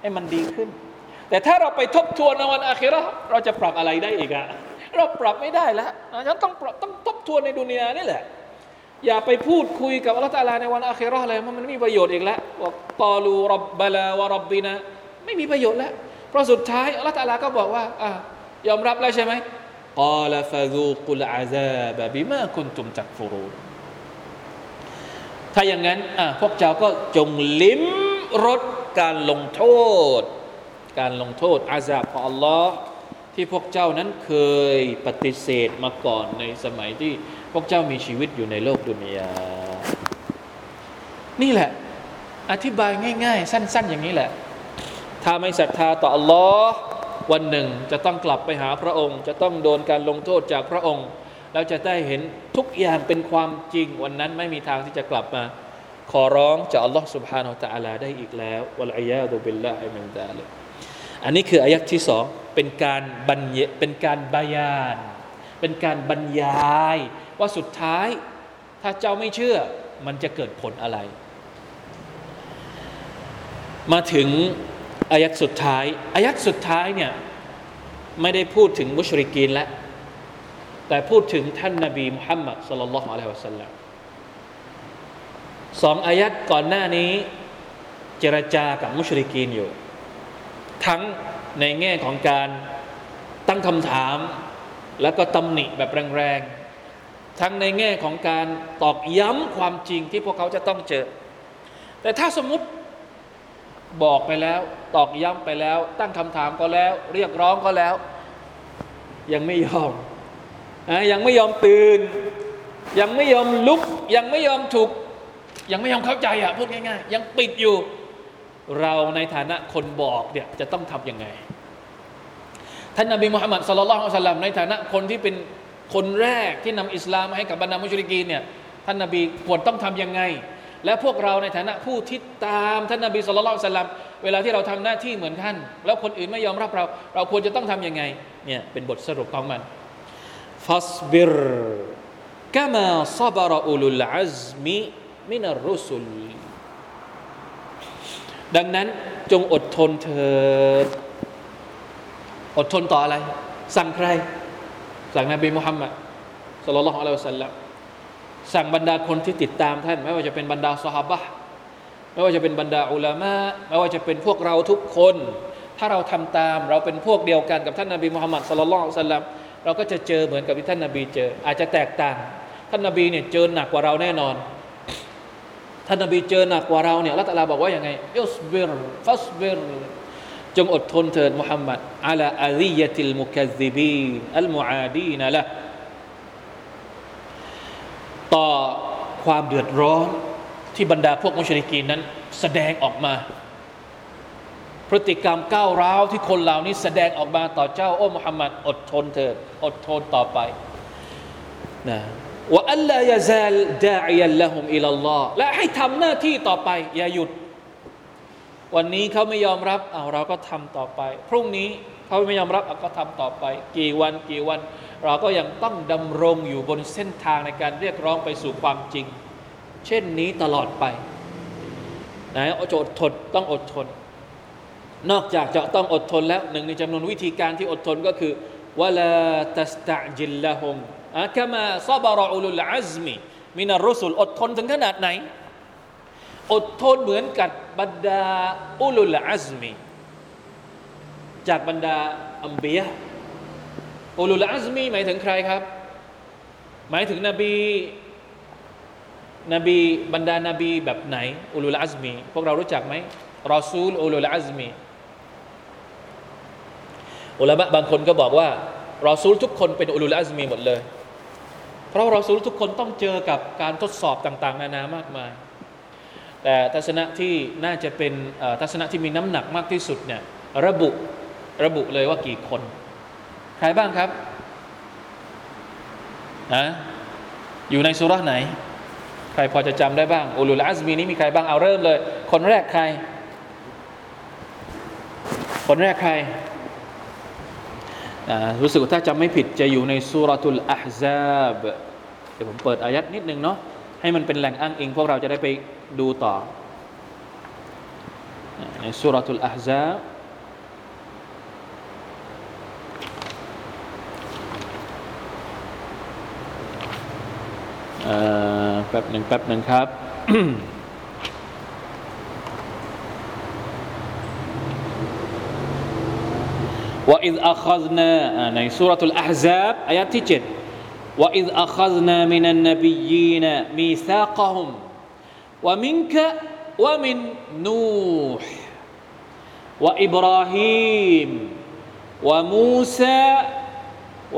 ให้มันดีขึ้น แต่ถ้าเราไปทบทวนในวันอาคิรอเราจะปรับอะไรได้อีกอะเราปรับไม่ได้แล้วฉันต้องต้องทบทวนในดุนยานี่แหละ อย่าไปพูดคุยกับอัลลอฮฺตาลาในวันอาคิรอเลยมันไม่มีประโยชน์อีกแล้วบอกกอลูรับบลาวะรับบินะ ไม่มีประโยชน์แล้ว เพราะสุดท้ายอัลลอฮฺตาลาก็บอกว่าอะยอมรับแล้วใช่ไหมกาลฟะซูกุลอาซาบบิมาคุนตุมจักฟูรูถ้าอย่างนั้นอะพวกเจ้าก็จงลิ้มรสการลงโทษ การลงโทษอาซาบของอัลลอฮ์ที่พวกเจ้านั้นเคยปฏิเสธมาก่อนในสมัยที่พวกเจ้ามีชีวิตอยู่ในโลกดุนยา นี่แหละ อธิบายง่าย ๆ สั้น ๆ อย่างนี้แหละ ถ้าไม่ศรัทธาต่ออัลลอฮ์วันหนึ่งจะต้องกลับไปหาพระองค์ จะต้องโดนการลงโทษจากพระองค์แล้วจะได้เห็นทุกอย่างเป็นความจริง วันนั้นไม่มีทางที่จะกลับมา ขอร้องจากอัลลอฮ์ سبحانه และ تعالى ได้อีกแล้ววะลัยยาดุบิลลาฮิมินซาลิกอันนี้คืออายักที่สองเป็นการบรรยเป็นการบายาน เป็นการบรรยาย ว่าสุดท้ายถ้าเจ้าไม่เชื่อมันจะเกิดผลอะไร มาถึง อายัดสุดท้ายอายัดสุดท้ายเนี่ยไม่ได้พูดถึงมุชริกีนแล้วแต่พูดถึงท่านนาบีมุฮัมมัดสลลัลลอฮุอะลัยฮิวะสัลลัมสองอายัดก่อนหน้านี้ เจรจากับมุชริกีนอยู่ ทั้งในแง่ของการตั้งคำถาม แล้วก็ตำหนิแบบแรงๆ ทั้งในแง่ของการตอกย้ำความจริงที่พวกเขาจะต้องเจอ แต่ถ้าสมมติ บอกไปแล้ว ตอกย้ำไปแล้ว ตั้งคำถามก็แล้ว เรียกร้องก็แล้ว ยังไม่ยอมยังไม่ยอมตื่น ยังไม่ยอมลุก ยังไม่ยอมถูก ยังไม่ยอมเข้าใจอะพูดง่ายๆ ยังปิดอยู่ เราในฐานะคนบอกเนี่ยจะต้องทำยังไง ท่านนบีมุฮัมมัดสุลลัลของสัลลัมในฐานะคนที่เป็นคนแรกที่นำอิสลามมาให้กับบรรดามุชริกีนเนี่ยท่านนบีควรต้องทำยังไง และพวกเราในฐานะผู้ที่ตามท่านนบีสุลต่านสลัมเวลาที่เราทำหน้าที่เหมือนท่าน แล้วคนอื่นไม่ยอมรับเรา เราควรจะต้องทํำยังไงเนี่ยเป็นบทสรุปของมันฟัสบิรกามาซาบารุลุลอัซมิมินรุสุลดังนั้นจงอดทนเถิดอดทนต่ออะไร สั่งใคร สั่งนบีมุฮัมมัดสุลลัลลอะลัยฮิวสัลลัม สั่งบรรดาคนที่ติดตามท่าน ไม่ว่าจะเป็นบรรดาสหบะไม่ว่าจะเป็นบรรดาอุลามะไม่ว่าจะเป็นพวกเราทุกคน ถ้าเราทำตามเราเป็นพวกเดียวกันกับท่านนบีมุฮัมมัดสุลลัลสัลลัมเราก็จะเจอเหมือนกับที่ท่านนาบีเจอ อาจจะแตกต่าง ท่านนาบีเนี่ยเจอหนักกว่าเราแน่นอน ท่านนาบีเจอหนักกว่าเราเนี่ยละตาลาบอกว่าอย่างไงยุสบิรฟัสบิรจงอดทนเถิดมุฮัมมัดอัลาอาลียติลมุคัซิบีอัลมุอาดีนละ ต่อความเดือดร้อนที่บรรดาพวกมุชริกีนนั้นแสดงออกมา พฤติกรรมก้าวร้าวที่คนเหล่านี้แสดงออกมาต่อเจ้าโอ้มุฮัมมัดอดทนเถิดอดทนต่อไปนะว่าอัลลอยาซาลดาอิยัลละฮุมอิลลอฮ์และให้ทำหน้าที่ต่อไป อย่าหยุด วันนี้เขาไม่ยอมรับเอาเราก็ทำต่อไป พรุ่งนี้เขาไม่ยอมรับเราก็ทำต่อไป กี่วันกี่วัน เราก็ยังต้องดำรงอยู่บนเส้นทางในการเรียกร้องไปสู่ความจริง เช่นนี้ตลอดไปนะอดทนต้องอดทน นอกจากจะต้องอดทนแล้วหนึ่งในจำนวนวิธีการที่อดทนก็คือวลาตัสตะจิลละฮุมอะกามาซาบรอุลุลอัซมีมินารุสุลอดทนถึงขนาดไหน อดทนเหมือนกับบรรดาอุลุลอัซมีจากบรรดาอัมเบีย อุลุลอัซมีหมายถึงใครครับ หมายถึงนบีนบีบรรดานาบีแบบไหน อุลุลอัซมี พวกเรารู้จักไหมรอซูลอุลุลอัซมีอุลามะบางคนก็บอกว่ารอซูลทุกคนเป็นอุลุลอัซมีหมดเลย เพราะรอซูลทุกคนต้องเจอกับการทดสอบต่างๆ นานามากมาย แต่ทัศนะที่น่าจะเป็นทัศนะที่มีน้ำหนักมากที่สุดเนี่ยระบุระบุเลยว่ากี่คน รบ้างครับนะอยู่ในสุราไหน ใครพอจะจำได้บ้างอุลุลอัซมีนี้มีใครบ้างเอาเริ่มเลย คนแรกใคร คนแรกใครรู้สึกว่าถ้าจำไม่ผิดจะอยู่ในสุรทุลอาฮซาบเดี๋ยวผมเปิดอายัดนิดนึงเนาะให้มันเป็นแหล่งอ้างอิง พวกเราจะได้ไปดูต่อในสุรทุลอาฮซาบ แป๊บหนึ่งแป๊บหนึ่งครับ وإذ أخذنا ในสุรทูลอาฮซาบอายะที่7 وإذ أخذنا من النبيين ميثاقهم ومنك ومن نوح وإبراهيم วะมูซา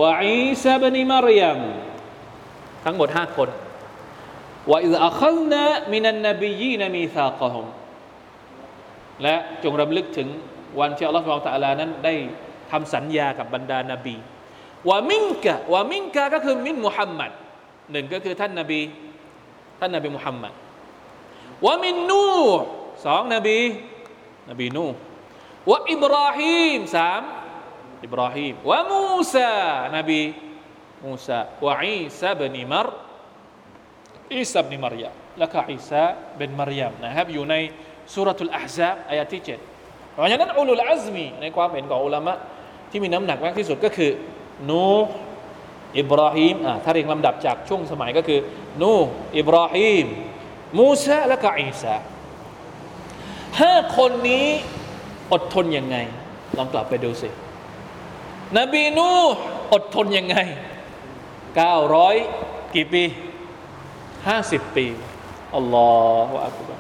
วะอีซาบนิมารยม ทั้งหมดห้าคนว่าอิอัคลนะมินันนบียีนมีซากะฮุมและจงรำลึกถึงวันที่อัลลอฮฺสุบตะลานั้นได้ทำสัญญากับบรรดานาบีว่ามิงกะว่ามิงกะก็คือมินมุฮัมมัดหนึ่งก็คือท่านนาบีท่านนาบีมุฮัมมัดว่ามินนูสองนบีนบีนูว่าอิบราฮิมสามอิบราฮิมว่ามูซานบี มูซาว่าอีซาบนิมารอีซาอิบนิมัรยัมและก็อีซาบินมัรยัมนะครับอยู่ในซูเราะตุลอะห์ซาบอายะที่เจ็ดเพราะฉะนั้นأولو العزمในความเห็นของอุลามะที่มีน้ำหนักมากที่สุดก็คือ นูห์ อิบราฮีมอ่าถ้าเรียงลำดับจากช่วงสมัยก็คือ นูห์ อิบราฮีมมูซาและก็อีซาห้าคนนี้อดทนยังไง ลองกลับไปดูสิ นบีนูห์อดทนยังไง 900 กี่ปี 50 ปีอัลลอฮฺอักบาร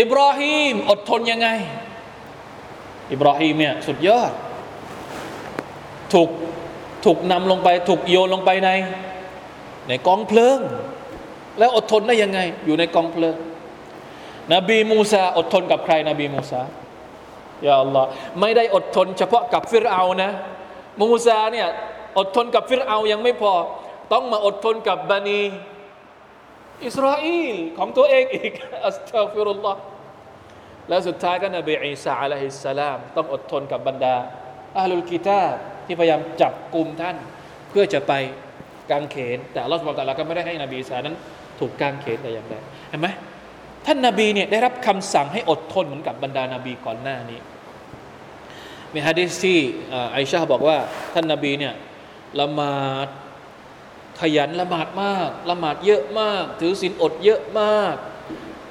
อิบราฮิมอดทนยังไง อิบราฮิมเนี่ยสุดยอด ถูกถูกนำลงไป ถูกโยนลงไปใน ในกองเพลิง แล้วอดทนได้ยังไง อยู่ในกองเพลิง นบีมูซาอดทนกับใคร นบีมูซายาอัลลอฮ์ไม่ได้อดทนเฉพาะกับฟิรเอานะ มูซาเนี่ย อดทนกับฟิรเอายังไม่พอ ต้องมาอดทนกับบานีอิสราเอลของตัวเองอีกอัสตัฟิรุลลอฮ์แล้วสุดท้ายก็นบีอีสาอะลัยฮิสสลาม ต้องอดทนกับบรรดาอาลุลกิตาที่พยายามจับกลุ่มท่าน เพื่อจะไปกางเขน แต่อัลลอฮฺสุบบร์ตะลาก็ไม่ได้ให้นบีอีสานั้น ถูกกางเขนแต่อย่างใดเห็นไหมท่านนาบีเนี่ยได้รับคำสั่งให้อดทนเหมือนกับบรรดานาบีก่อนหน้านี้มีฮะดิษที่ไอชาบอกว่าท่านนาบีเนี่ย ละหมาด ขยันละหมาดมาก ละหมาดเยอะมาก ถือศีลอดเยอะมาก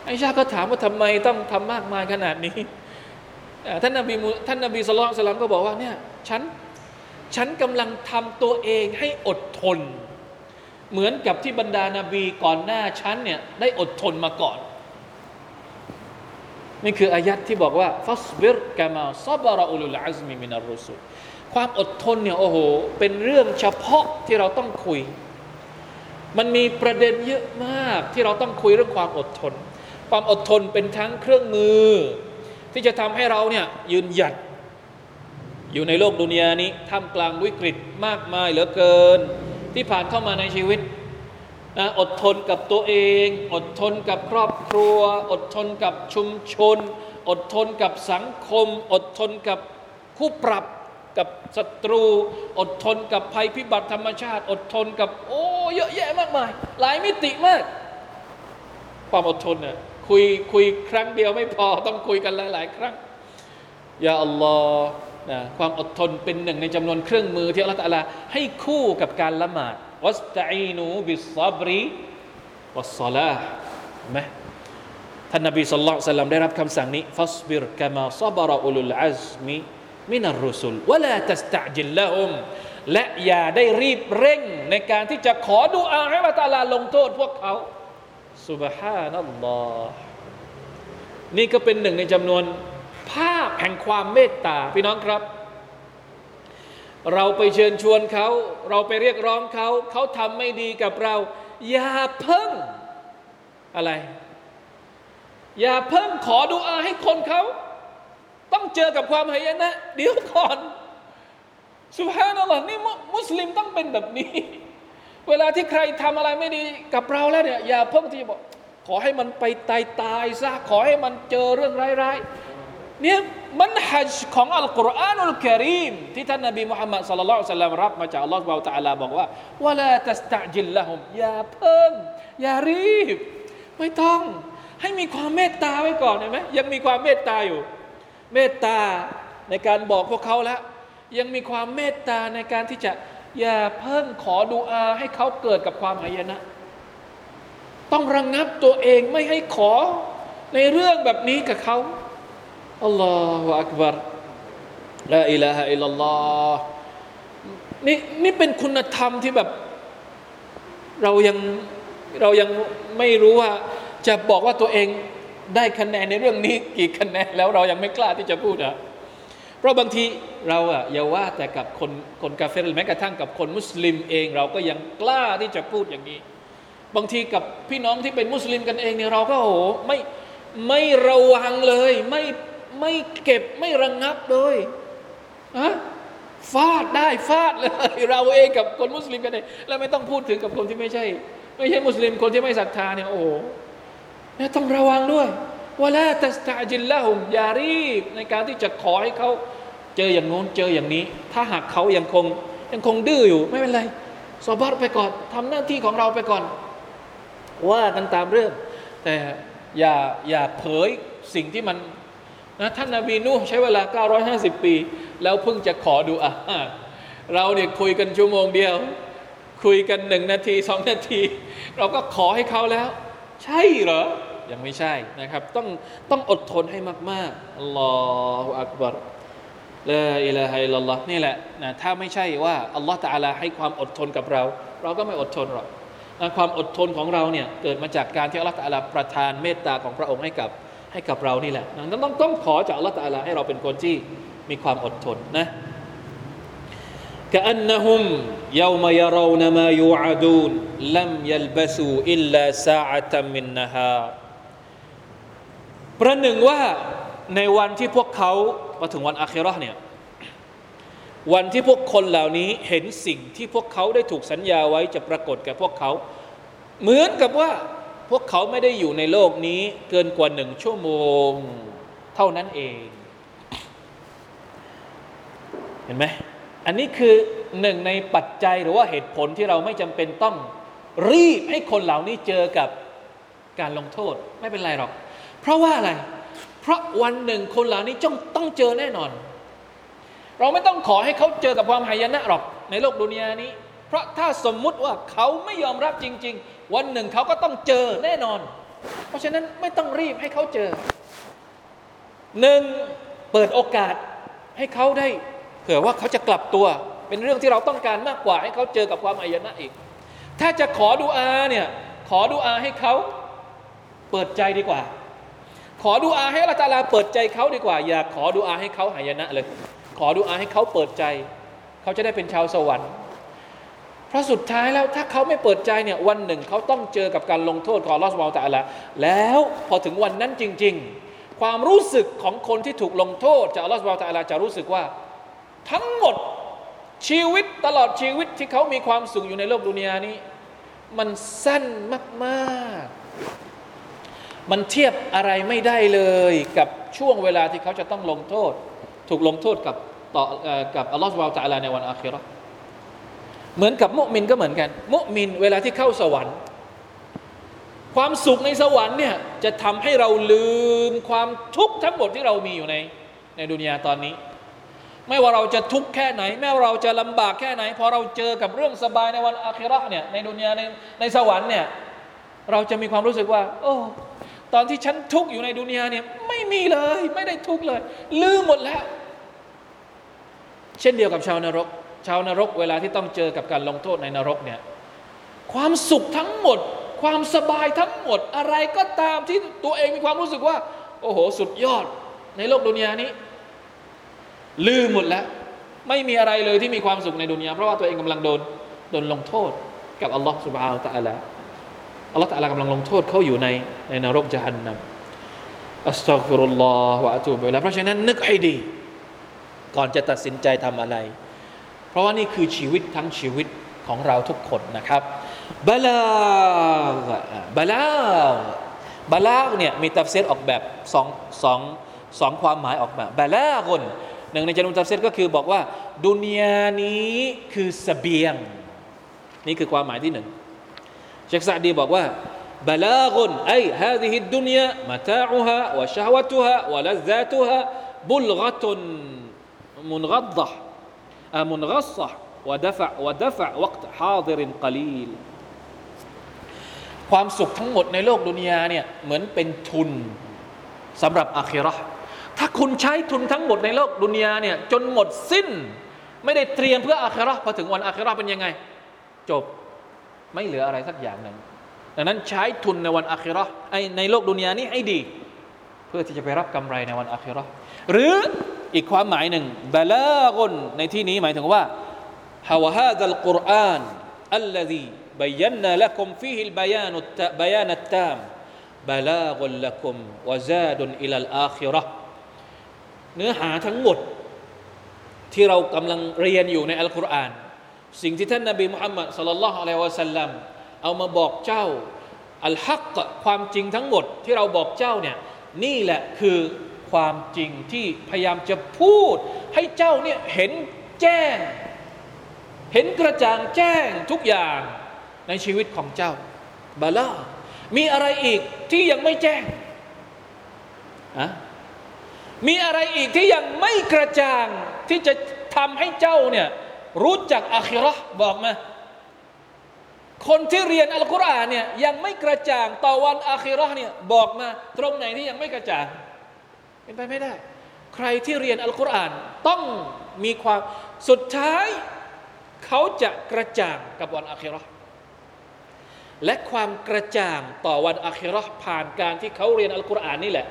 ไอชาก็ถามว่าทำไมต้องทำมากมายขนาดนี้ท่านนบีท่านนบีสุลต่านก็บอกว่าเนี่ยฉันฉันกำลังทำตัวเองให้อดทน เหมือนกับที่บรรดานาบีก่อนหน้าฉันเนี่ยได้อดทนมาก่อน นี่คืออายัดที่บอกว่าฟัสบิรกามาซับราอุลุลอัซมีมินารุสุ ความอดทนเนี่ยโอ้โห เป็นเรื่องเฉพาะที่เราต้องคุย มันมีประเด็นเยอะมากที่เราต้องคุยเรื่องความอดทน ความอดทนเป็นทั้งเครื่องมือ ที่จะทำให้เราเนี่ยยืนหยัด อยู่ในโลกดุนยานี้ท่ามกลางวิกฤตมากมายเหลือเกิน ที่ผ่านเข้ามาในชีวิตนะอดทนกับตัวเอง อดทนกับครอบครัว อดทนกับชุมชน อดทนกับสังคม อดทนกับคู่ปรับ กับศัตรู อดทนกับภัยพิบัติธรรมชาติ อดทนกับโอ้เยอะแยะมากมาย หลายมิติมาก ความอดทนเนี่ยคุยคุยครั้งเดียวไม่พอต้องคุยกันหลาย ๆ ครั้งيا اللهนะความอดทนเป็นหนึ่งในจำนวนเครื่องมือที่อัลลอฮฺให้คู่กับการละหมาดواستعينوا بالصبر والصلاة ไหมท่านนบีสุลต่านได้รับคำสั่งนี้فاصبر كما صبر أولو العزم من الرسل ولا تستعجل لهمและอย่าได้รีบเร่งในการที่จะขอดูอาให้อัลลอฮ์ตะอาลาลงโทษพวกเขาسبحان اللهนี่ก็เป็นหนึ่งในจำนวนภาพแห่งความเมตตาพี่น้องครับ เราไปเชิญชวนเขา เราไปเรียกร้องเขา เขาทำไม่ดีกับเรา อย่าเพิ่งอะไร อย่าเพิ่งขอดูอาให้คนเขา ต้องเจอกับความหายนะเดี๋ยวก่อนสุภาพนัลลอฮ์นี่มุสลิมต้องเป็นแบบนี้ เวลาที่ใครทำอะไรไม่ดีกับเราแล้วเนี่ยอย่าเพิ่งที่บอก ขอให้มันไปตายตายซะขอให้มันเจอเรื่องร้ายๆเนี่ยมันฮัจของอัลกุรอานุลกิริมที่ท่านนบีมุฮัมมัดสัลลัลลอฮุซัลลัมรับมาจากอัลลอฮฺบาตะลาบอกว่าวะลาตัสตะจิลละฮุมอย่าเพิ่งอย่ารีบ ไม่ต้องให้มีความเมตตาไว้ก่อนเห็นไหมยังมีความเมตตาอยู่ เมตตาในการบอกพวกเขาแล้ว ยังมีความเมตตาในการที่จะอย่าเพิ่งขอดูอาให้เขาเกิดกับความหายนะ ต้องระงงับตัวเองไม่ให้ขอในเรื่องแบบนี้กับเขาอัลลอฮฺอักบารลาอิลาฮะอิลลัลลอฮ์นี่นี่เป็นคุณธรรมที่แบบ เรายังเรายังไม่รู้ว่าจะบอกว่าตัวเอง ได้คะแนนในเรื่องนี้กี่คะแนนแล้วเรายังไม่กล้าที่จะพูดอะเพราะบางทีเราอะอย่าว่าแต่กับคนคนกาเฟรแม้กระทั่งกับคนมุสลิมเองเราก็ยังกล้าที่จะพูดอย่างนี้ บางทีกับพี่น้องที่เป็นมุสลิมกันเองเนี่ยเราก็โอ้โหไม่ไม่ระวังเลยไม่ไม่เก็บไม่ระงงับเลยอะฟาดได้ฟาดเลย เราเองกับคนมุสลิมกันเองแล้วไม่ต้องพูดถึงกับคนที่ไม่ใช่ ไม่ใช่มุสลิมคนที่ไม่ศรัทธาเนี่ยโอ้ เนี่ยต้องระวังด้วยว่าและตัสตาจิลละหุมยารีบในการที่จะขอให้เขาเจออย่างโน้นเจออย่างนี้ ถ้าหากเขายังคงยังคงดื้ออยู่ไม่เป็นไรสอบัตไปก่อนทำหน้าที่ของเราไปก่อน ว่ากันตามเรื่อง แต่อย่าอย่าเผยสิ่งที่มันนะท่านนาบีนูใช้เวลา 950 ปี แล้วเพิ่งจะขอดูอะเราเนี่ยคุยกันชั่วโมงเดียว คุยกันหนึ่งนาทีสองนาที เราก็ขอให้เขาแล้ว ใช่เหรอ ยังไม่ใช่นะครับ ต้องต้องอดทนให้มากๆอัลลอฮฺอักบารลาอิลาฮะอิลลัลลอฮ์นี่แหละนะถ้าไม่ใช่ว่าอัลลอฮฺตาลาให้ความอดทนกับเรา เราก็ไม่อดทนหรอกนะความอดทนของเราเนี่ยเกิดมาจากการที่อัลลอฮฺตาลาประทานเมตตาของพระองค์ให้กับให้กับเรานี่แหละนั้นต้องต้องขอจากอัลลอฮฺตาลาให้เราเป็นคนที่มีความอดทนนะ كأنهم يوم يرون ما يوعدون لم يلبثوا إلا ساعة من نهار ประหนึ่งว่าในวันที่พวกเขามาถึงวันอาคิรอเนี่ยวันที่พวกคนเหล่านี้เห็นสิ่งที่พวกเขาได้ถูกสัญญาไว้จะปรากฏแก่พวกเขา เหมือนกับว่าพวกเขาไม่ได้อยู่ในโลกนี้เกินกว่าหนึ่งชั่วโมง เท่านั้นเอง เห็นไหมอันนี้คือหนึ่งในปัจจัยหรือว่าเหตุผลที่เราไม่จำเป็นต้องรีบให้คนเหล่านี้เจอกับการลงโทษไม่เป็นไรหรอก เพราะว่าอะไร เพราะวันหนึ่งคนเหล่านี้จ้องต้องเจอแน่นอน เราไม่ต้องขอให้เขาเจอกับความหายนะหรอกในโลกดุนยานี้ เพราะถ้าสมมุติว่าเขาไม่ยอมรับจริง ๆ วันหนึ่งเขาก็ต้องเจอแน่นอน เพราะฉะนั้นไม่ต้องรีบให้เขาเจอหนึ่งเปิดโอกาสให้เขาได้ เผื่อว่าเขาจะกลับตัว เป็นเรื่องที่เราต้องการมากกว่าให้เขาเจอกับความอายนะอีก ถ้าจะขอดูอาเนี่ยขอดูอาให้เขาเปิดใจดีกว่า ขอดูอาให้ละตาลาเปิดใจเขาดีกว่า อย่าขอดูอาให้เขาหายนะเลย ขอดูอาให้เขาเปิดใจ เขาจะได้เป็นชาวสวรรค์เพราะสุดท้ายแล้วถ้าเขาไม่เปิดใจเนี่ยวันหนึ่งเขาต้องเจอกับการลงโทษของลอสวาลตาลาแล้วพอถึงวันนั้นจริง ๆ ความรู้สึกของคนที่ถูกลงโทษจากลอสวาลตาลาจะรู้สึกว่า ทั้งหมดชีวิตตลอดชีวิตที่เขามีความสุขอยู่ในโลกดุนยานี้ มันสั้นมาก ๆ มันเทียบอะไรไม่ได้เลยกับช่วงเวลาที่เขาจะต้องลงโทษ ถูกลงโทษกับต่อกับอัลลอฮฺสุบร์ตะลาในวันอาคิรอเหมือนกับมุมินก็เหมือนกัน มุมินเวลาที่เข้าสวรรค์ ความสุขในสวรรค์เนี่ยจะทำให้เราลืมความทุกข์ทั้งหมดที่เรามีอยู่ในในดุนยาตอนนี้ ไม่ว่าเราจะทุกข์แค่ไหน แม้ว่าเราจะลำบากแค่ไหนพอเราเจอกับเรื่องสบายในวันอาคิรอเนี่ยในดุนยาในในสวรรค์เนี่ยเราจะมีความรู้สึกว่า โอ้ ตอนที่ฉันทุกข์อยู่ในดุนยาเนี่ยไม่มีเลย ไม่ได้ทุกข์เลย ลืมหมดแล้ว เช่นเดียวกับชาวนรก ชาวนรกเวลาที่ต้องเจอกับการลงโทษในนรกเนี่ยความสุขทั้งหมด ความสบายทั้งหมดอะไรก็ตามที่ตัวเองมีความรู้สึกว่า โอ้โห สุดยอดในโลกดุนยานี้ ลืมหมดแล้ว ไม่มีอะไรเลยที่มีความสุขในดุนยาเพราะว่าตัวเองกำลังโดนโดนลงโทษกับอัลลอฮฺสุบฮาวตะอัลาอั ลลอฮฺตะลากำลังลงโทษเขาอยู่ในในนรกจหันนัมอัสตัฆฟิรุลลอฮฺวะอะตูบิลาเพราะฉะนั้นนึกให้ดี ก่อนจะตัดสินใจทำอะไร เพราะว่านี่คือชีวิตทั้งชีวิตของเราทุกคนนะครับบาลาบาลาบาลาเนี่ยมีตัฟเซตออกแบบสองสองสองความหมายออกมาบาลากนหนึ่งในจารุตัฟเซตก็คือบอกว่า ดุนยานี้คือสเสบียง นี่คือความหมายที่หนึ่ง เชคซาดีบอกว่าบลากุนไอฮาดิฮิดดุนยามะตาอุฮะวะชาวตุฮะวะลัซาตุฮะบุลกะตุนมุนกัดดะมุนกัศะวะวต์ฮาดินกลีลความสุขทั้งหมดในโลกดุนยาเนี่ยเหมือนเป็นทุนสำหรับอาคิเราะห์ถ้าคุณใช้ทุนทั้งหมดในโลกดุนยาเนี่ยจนหมดสิ้น ไม่ได้เตรียมเพื่ออาคิราพอถึงวันอาคิราเป็นยังไง จบ ไม่เหลืออะไรสักอย่างหนึ่งดังนั้นใช้ทุนในวันอาคิรอในโลกดุนยานี้ให้ดี เพื่อที่จะไปรับกำไรในวันอาคิรอหรืออีกความหมายหนึ่งบลากนในที่นี้หมายถึงว่าฮาวฮาดัลกุรอานอัลลซีบยนะละคุมฟีฮิลบยานุบยานัตตามบลากนละคุมวะซาดุนอิลลอาคิรอเนื้อหาทั้งหมดที่เรากำลังเรียนอยู่ในอัลกุรอาน สิ่งที่ท่านนบีมุฮัมมัดสลลัลลอฮุอะลัยฮิวะสัลลัมเอามาบอกเจ้าอัลฮักความจริงทั้งหมดที่เราบอกเจ้าเนี่ยนี่แหละคือความจริงที่พยายามจะพูด ให้เจ้าเนี่ยเห็นแจ้ง เห็นกระจ่างแจ้งทุกอย่างในชีวิตของเจ้าบาลามีอะไรอีกที่ยังไม่แจ้งอะมีอะไรอีกที่ยังไม่กระจ่างที่จะทำให้เจ้าเนี่ย รู้จักอาคิรอบอกมา คนที่เรียนอัลกุรอานเนี่ยยังไม่กระจ่างต่อวันอาคิรอเนี่ยบอกมา ตรงไหนที่ยังไม่กระจ่าง เป็นไปไม่ได้ ใครที่เรียนอัลกุรอานต้องมีความสุดท้ายเขาจะกระจ่างกับวันอาคิรอและความกระจ่างต่อวันอาคิรอผ่านการที่เขาเรียนอัลกุรอานนี่แหละ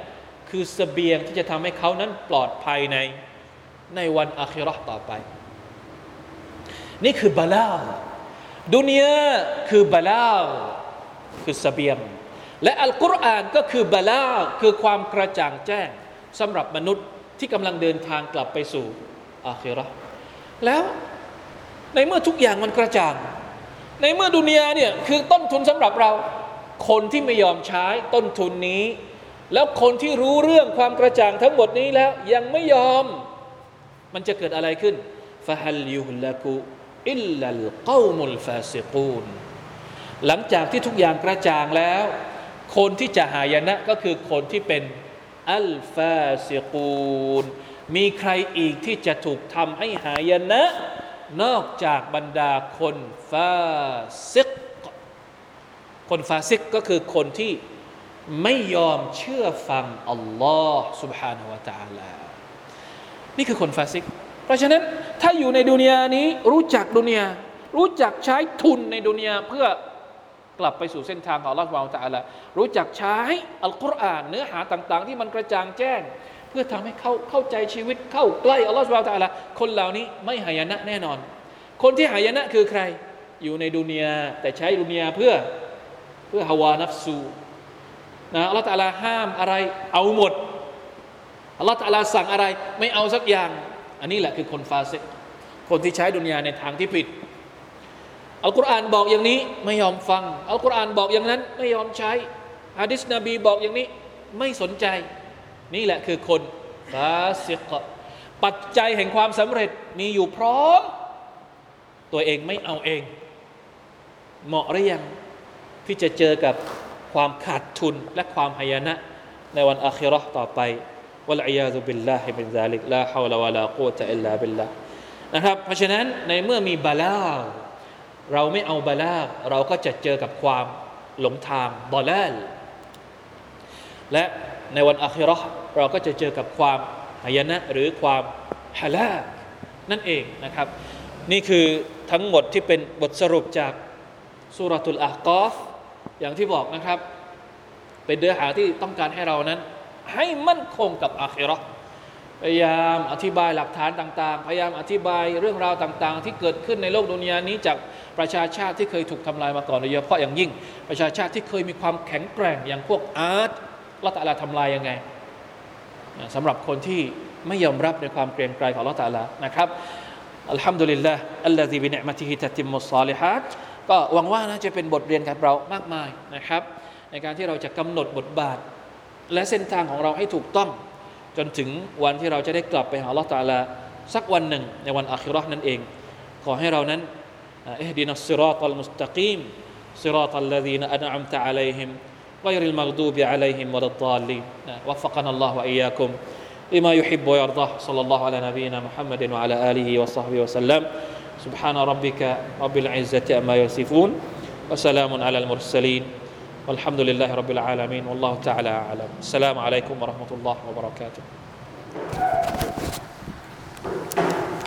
คือสเสบียงที่จะทำให้เขานั้นปลอดภัยในในวันอาคิรอต่อไป นี่คือบาลาดุนยาคือบาลาคือสเสบียง และอัลกุรอานก็คือบาลาคือความกระจ่างแจ้งสำหรับมนุษย์ที่กำลังเดินทางกลับไปสู่อาคิรอแล้วในเมื่อทุกอย่างมันกระจ่าง ในเมื่อดุนยาเนี่ยคือต้นทุนสำหรับเรา คนที่ไม่ยอมใช้ต้นทุนนี้ แล้วคนที่รู้เรื่องความกระจ่างทั้งหมดนี้แล้วยังไม่ยอม มันจะเกิดอะไรขึ้นฟะฮัลยุฮลกุ อิลลัลกอมุลฟาซิกูนหลังจากที่ทุกอย่างกระจ่างแล้ว คนที่จะหายนะก็คือคนที่เป็นอัลฟาซิกูนมีใครอีกที่จะถูกทำให้หายนะนอกจากบรรดาคนฟาซิก คนฟาซิกก็คือคนที่ไม่ยอมเชื่อฟังอัลลอฮ์ سبحانه และ تعالى นี่คือคนฟาซิก เพราะฉะนั้นถ้าอยู่ในดุนยานี้รู้จักดุนยารู้จักใช้ทุนในดุนยาเพื่อกลับไปสู่เส้นทางของอัลลอฮฺาลาตะละรู้จักใช้อัลกุรอานเนื้อหาต่าง ๆ ที่มันกระจ่างแจ้ง เพื่อทำให้เขาเข้าใจชีวิตเข้าใกล้อัลลอฮฺเราตะละคนเหล่านี้ไม่หายนะแน่นอน คนที่หายนะคือใคร อยู่ในดุนยาแต่ใช้ดุนยาเพื่อเพื่อฮาวานัฟซูนะอัลลอฮฺตาละห้ามอะไรเอาหมดอัลลอฮฺตาละสั่งอะไรไม่เอาสักอย่าง อันนี้แหละคือคนฟาเซคนที่ใช้ดุนยาในทางที่ผิด อัลกุรอานบอกอย่างนี้ไม่ยอมฟัง อัลกุรอานบอกอย่างนั้นไม่ยอมใช้ฮะดิษนบีบอกอย่างนี้ไม่สนใจ นี่แหละคือคนฟาสิกปัจจัยแห่งความสำเร็จมีอยู่พร้อม ตัวเองไม่เอาเอง เหมาะหรือยังที่จะเจอกับความขาดทุนและความหายนะในวันอาคิรอต่อไป والعياذ بالله من ذلك لا حول ولا قوة إلا بالله นะครับ เพราะฉะนั้นในเมื่อมี بلاغ เราไม่เอา بلاغ เราก็จะเจอกับความหลงทาง ضلالและในวันอาคิรอเราก็จะเจอกับความหายนะหรือความฮาลานั่นเองนะครับ นี่คือทั้งหมดที่เป็นบทสรุปจากสุรทุลอาคอฟอย่างที่บอกนะครับ เป็นเนื้อหาที่ต้องการให้เรานั้น ให้มั่นคงกับอาคิรอพยายามอธิบายหลักฐานต่าง ๆ พยายามอธิบายเรื่องราวต่าง ๆ ที่เกิดขึ้นในโลกดุนยานี้จากประชาชาติที่เคยถูกทำลายมาก่อนโดยเฉพาะอย่างยิ่ง ประชาชาติที่เคยมีความแข็งแกร่งอย่างพวกอาร์ตละตาลาทำลายยังไงสำหรับคนที่ไม่ยอมรับในความเกรงไกรของละตาลานะครับอัลฮัมดุลิลลาห์อัลลอฮีบิเนมะติฮิตติมุสซาลิฮัดก็หวังว่านะจะเป็นบทเรียนกับเรามากมายนะครับ ในการที่เราจะกำหนดบทบาท และเส้นทางของเราให้ถูกต้อง จนถึงวันที่เราจะได้กลับไปหาละตาลาสักวันหนึ่งในวันอาคิรอนั่นเอง ขอให้เรานั้นเอฮดินัสซิรอตัลมุสตะกีมซิรอตัลลดีนอันอัมตะอะลัยฮิม غير المغضوب عليهم ولا الضالين وفقنا الله واياكم لما يحب ويرضاه صلى الله على نبينا محمد وعلى اله وصحبه وسلم سبحان ربك رب العزه اما يصفون وسلام على المرسلين والحمد لله رب العالمين والله تعالى أعلم. السلام عليكم ورحمة الله وبركاته